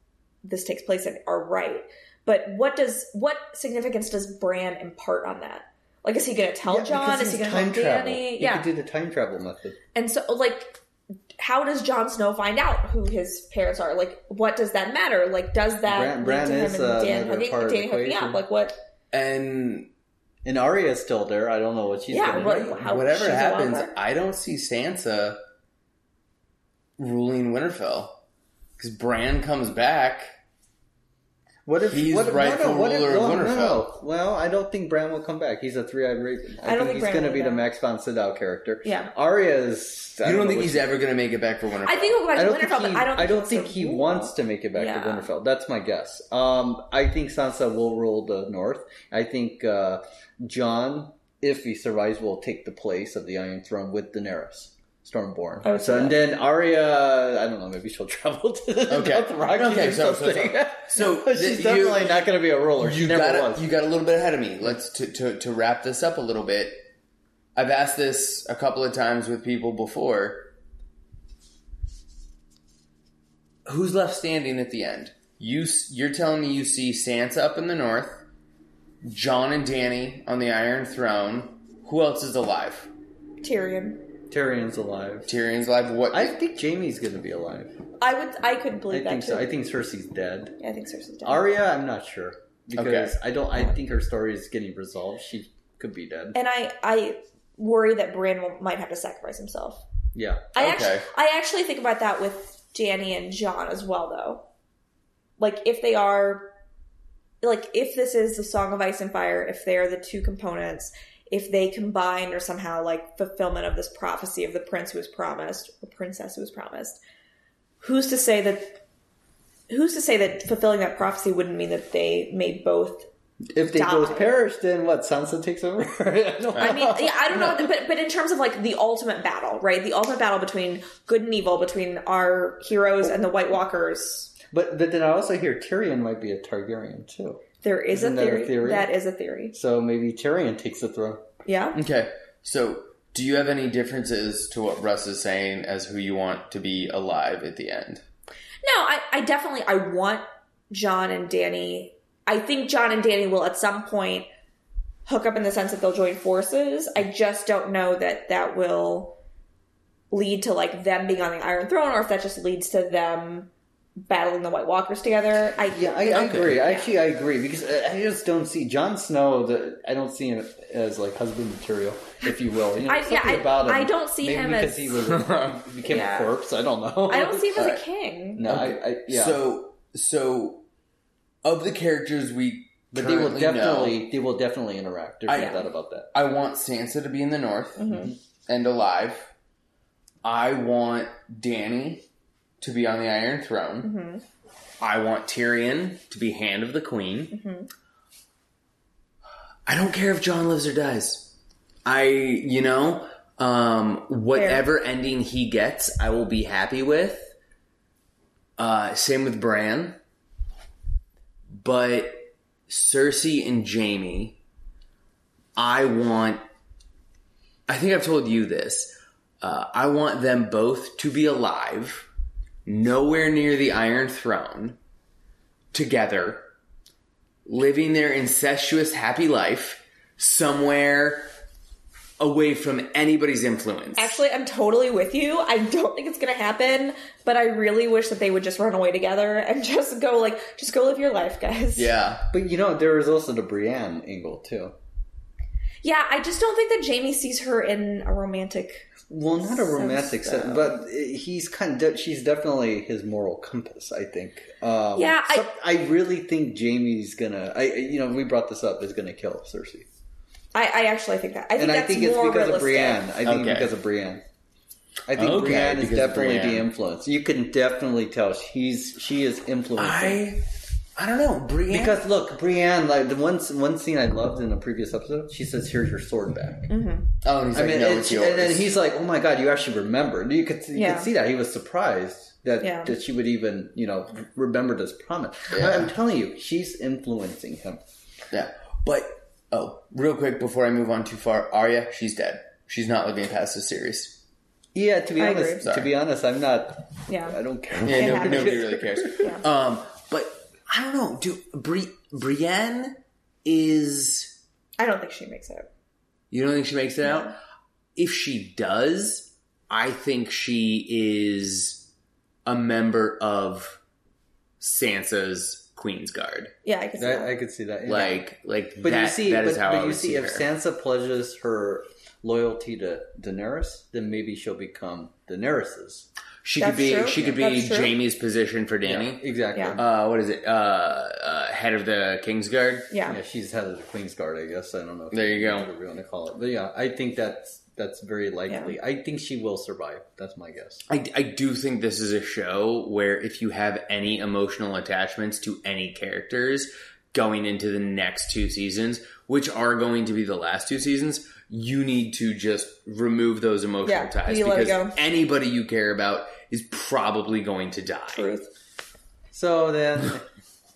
S2: this takes place in are right. But what does what significance does Bran impart on that? Like, is he going to tell
S3: Yeah, Jon?
S2: Is he going to tell
S3: travel.
S2: Danny?
S3: You
S2: Yeah.
S3: could do the time travel method.
S2: And so, like, how does Jon Snow find out who his parents are? Like, what does that matter? Like, does that
S3: Bran-
S2: lead
S3: Bran
S2: to him
S3: is,
S2: and
S3: uh,
S2: Dan
S3: another
S2: hooking,
S3: part
S2: Danny hooking up? Like, what?
S1: And
S3: And Arya's still there. I don't know what she's
S2: Yeah,
S3: gonna
S2: what- how-
S1: whatever
S2: she's
S1: happens. I don't see Sansa ruling Winterfell because Bran comes back.
S3: What if
S1: He's
S3: what, if-
S1: rightful
S3: no, no, what if,
S1: ruler of
S3: no, no,
S1: Winterfell.
S3: no. Well, I don't think Bran will come back. He's a three-eyed raven. I,
S2: I don't
S3: think,
S2: think
S3: he's going to
S2: will
S3: be the. Max von Sydow character.
S2: Yeah.
S3: Arya is.
S1: You don't
S3: know
S1: think he's ever going to make it back for Winterfell?
S2: I think we'll go back to
S3: don't think
S2: Winterfell,
S3: he,
S2: but I don't.
S3: I don't
S2: it's
S3: think he
S2: rule.
S3: wants to make it back
S2: Yeah.
S3: to Winterfell. That's my guess. Um, I think Sansa will rule the North. I think uh, Jon, if he survives, will take the place of the Iron Throne with Daenerys. Stormborn.
S2: I would
S3: So and then Arya, I don't know, maybe she'll [laughs] travel to the
S1: Okay.
S3: Dothraki
S1: Okay,
S3: or
S1: so- so-
S3: something.
S1: so- [laughs]
S3: she's
S1: th- you-
S3: definitely not going to be a ruler. She
S1: you
S3: never
S1: got
S3: was.
S1: you got a little bit ahead of me. Let's to, to to wrap this up a little bit. I've asked this a couple of times with people before. Who's left standing at the end? You you're telling me you see Sansa up in the north, Jon and Danny on the Iron Throne. Who else is alive?
S2: Tyrion.
S3: Tyrion's alive.
S1: Tyrion's alive. What?
S3: I think Jaime's going to be alive.
S2: I would. I could
S3: I
S2: believe that
S3: think
S2: too.
S3: so. I think Cersei's dead.
S2: yeah, I think Cersei's dead.
S3: Arya, I'm not sure because
S1: Okay.
S3: I don't. I think her story is getting resolved. She could be dead.
S2: and I, I worry that Bran will, might have to sacrifice himself.
S3: Yeah.
S2: I
S1: Okay.
S2: actually, I actually think about that with Danny and Jon as well, though. Like if they are, like if this is the Song of Ice and Fire, if they are the two components, if they combine or somehow like fulfillment of this prophecy of the prince who was promised or princess who was promised, who's to say that? Who's to say that fulfilling that prophecy wouldn't mean that they may both
S3: If they
S2: Die.
S3: both perish, then what? Sansa takes over. [laughs] I,
S2: I mean, yeah, I don't know, but but in terms of like the ultimate battle, right? The ultimate battle between good and evil, between our heroes and the White Walkers.
S3: But but then I also hear Tyrion might be a Targaryen too.
S2: There is
S3: Isn't
S2: a
S3: that a
S2: theory.
S3: theory?
S2: That is a theory.
S3: So maybe Tyrion takes the throne.
S2: Yeah.
S1: Okay, so do you have any differences to what Russ is saying as who you want to be alive at the end?
S2: No, I, I definitely I want Jon and Danny. I think Jon and Danny will at some point hook up in the sense that they'll join forces. I just don't know that that will lead to like them being on the Iron Throne, or if that just leads to them battling the White Walkers together. I
S3: Yeah, I, I agree.
S2: Yeah.
S3: Actually, I agree because uh, I just don't see Jon Snow. The I don't see him as like husband material, if you will. You know,
S2: I- yeah,
S3: something
S2: I-
S3: about him.
S2: I don't see
S3: Maybe
S2: him
S3: because
S2: as-
S3: he was a, he became [laughs]
S2: Yeah.
S3: a corpse. I don't know.
S2: I don't see him as a king.
S3: No, I, I yeah.
S1: So, so of the characters we
S3: but they will definitely
S1: know,
S3: they will definitely interact. There's
S1: I-
S3: no doubt about that.
S1: I want Sansa to be in the north
S2: Mm-hmm.
S1: and alive. I want Danny to be on the Iron Throne.
S2: Mm-hmm.
S1: I want Tyrion to be Hand of the Queen.
S2: Mm-hmm.
S1: I don't care if Jon lives or dies. I, you know, um, whatever ending he gets, I will be happy with. Uh, same with Bran. But Cersei and Jaime, I want. I think I've told you this. Uh, I want them both to be alive, nowhere near the Iron Throne, together, living their incestuous happy life somewhere away from anybody's influence.
S2: Actually, I'm totally with you. I don't think it's gonna happen, but I really wish that they would just run away together and [laughs] just go like, just go live your life, guys.
S1: yeah.
S3: But you know, there is also the Brienne angle too.
S2: Yeah, I just don't think that Jaime sees her in a romantic.
S3: Well, not a romantic
S2: so.
S3: sense, but he's kind of. She's definitely his moral compass. I think. Um,
S2: Yeah, I-
S3: so- I really think Jaime's gonna. I you know we brought this up is gonna kill Cersei,
S2: I, I actually think that. I think
S3: and I think it's
S2: more
S3: because
S2: realistic.
S3: of Brienne. I think
S1: Okay.
S3: because of Brienne. I think
S1: Okay,
S3: Brienne is
S1: because of
S3: definitely the
S1: Brienne.
S3: influence. You can definitely tell she's she is influencing.
S1: I I don't know, Brienne.
S3: Because look, Brienne, like the one one scene I loved in a previous episode, she says, "Here's your sword back."
S1: oh, and he's
S3: I
S1: like,
S3: mean,
S1: no,
S3: and,
S1: it's
S3: she-
S1: yours.
S3: and then he's like, "Oh my god, you actually remembered." You could you
S2: Yeah.
S3: could see that he was surprised that
S2: Yeah.
S3: that she would even you know remember this promise.
S1: Yeah.
S3: I, am telling you, she's influencing him.
S1: yeah, but oh, real quick before I move on too far, Arya, she's dead. She's not living past this series.
S3: Yeah, to be
S2: I
S3: honest,
S2: agree.
S3: to
S1: Sorry.
S3: be honest, I'm not.
S2: Yeah.
S3: I don't care.
S1: Yeah,
S2: It
S1: no, nobody really cares. [laughs]
S2: Yeah.
S1: Um, but I don't know. Do Bri- Brienne is?
S2: I don't think she makes it.
S1: You don't think she makes it out? If she does, I think she is a member of Sansa's Queen's Guard.
S2: Yeah, I can see that.
S3: I, I could see that. yeah.
S1: Like, like
S3: But
S1: that,
S3: you see,
S1: that is
S3: but,
S1: how
S3: but you see,
S1: see
S3: if. Sansa pledges her loyalty to Daenerys, then maybe she'll become Daenerys's.
S1: She
S2: That's
S1: could be,
S2: true.
S1: she could be
S2: That's true.
S1: Jaime's position for Danny.
S3: exactly.
S2: Yeah.
S1: Uh, what is it? Uh, uh, head of the King's Guard.
S2: yeah.
S3: Yeah, she's head of the Queen's Guard, I guess. I don't know. If
S1: There you go.
S3: Whatever we want to call it, but yeah, I think that's that's very likely. I think she will survive. That's my guess.
S1: I, I do think this is a show where if you have any emotional attachments to any characters going into the next two seasons, which are going to be the last two seasons, you need to just remove those emotional
S2: Yeah,
S1: ties
S2: you let it
S1: because
S2: go.
S1: anybody you care about is probably going to die.
S2: Truth.
S3: So then,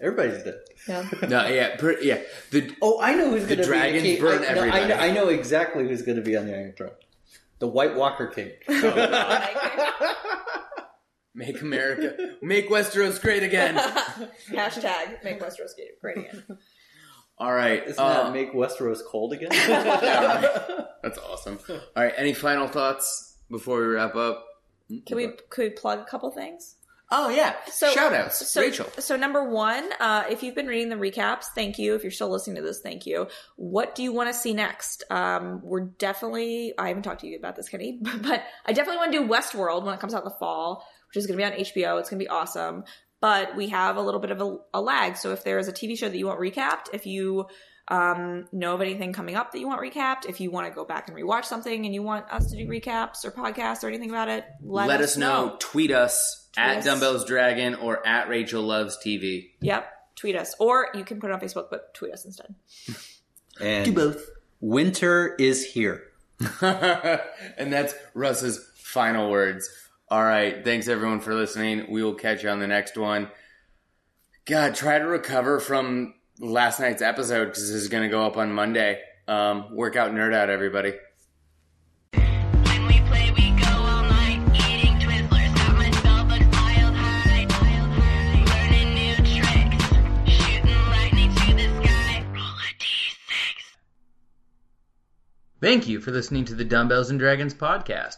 S3: everybody's dead.
S2: Yeah. [laughs]
S1: No, yeah, per, yeah. The
S3: Oh, I know who's going to be
S1: dragons
S3: the king.
S1: burn
S3: I, no, I, know, I know exactly who's going to be on the Iron Throne. The White Walker King. [laughs]
S1: Oh, make America, make Westeros great again. [laughs]
S2: Hashtag make Westeros great again.
S1: All right,
S3: Isn't
S1: uh,
S3: that make Westeros cold again? [laughs]
S1: yeah, right. [laughs] that's awesome. All right, any final thoughts before we wrap up?
S2: Can we could we plug a couple things?
S1: Oh yeah,
S2: So
S1: shout outs,
S2: So,
S1: Rachel.
S2: So number one, uh, if you've been reading the recaps, thank you. If you're still listening to this, thank you. What do you want to see next? Um, we're definitely. I haven't talked to you about this, Kenny, [laughs] but I definitely want to do Westworld when it comes out in the fall, which is going to be on HBO. It's going to be awesome. But we have a little bit of a, a lag. So if there is a TV show that you want recapped, if you um, know of anything coming up that you want recapped, if you want to go back and rewatch something and you want us to do recaps or podcasts or anything about it, let,
S1: Let, us know. Tweet us at
S2: us.
S1: Dumbbells Dragon or at Rachel Loves TV.
S2: Yep. Tweet us. Or you can put it on Facebook, but tweet us instead. [laughs]
S3: and
S1: both.
S3: winter is here. [laughs]
S1: and that's Russ's final words. All right, thanks everyone for listening. We will catch you on the next one. God, try to recover from last night's episode because this is going to go up on Monday. Um, work out, nerd out, everybody.
S4: When we play, we go all night, eating Twizzlers. Got my spell book piled high, learning new tricks, shooting lightning to the sky. Roll a d6.
S5: Thank you for listening to the Dumbbells and Dragons podcast.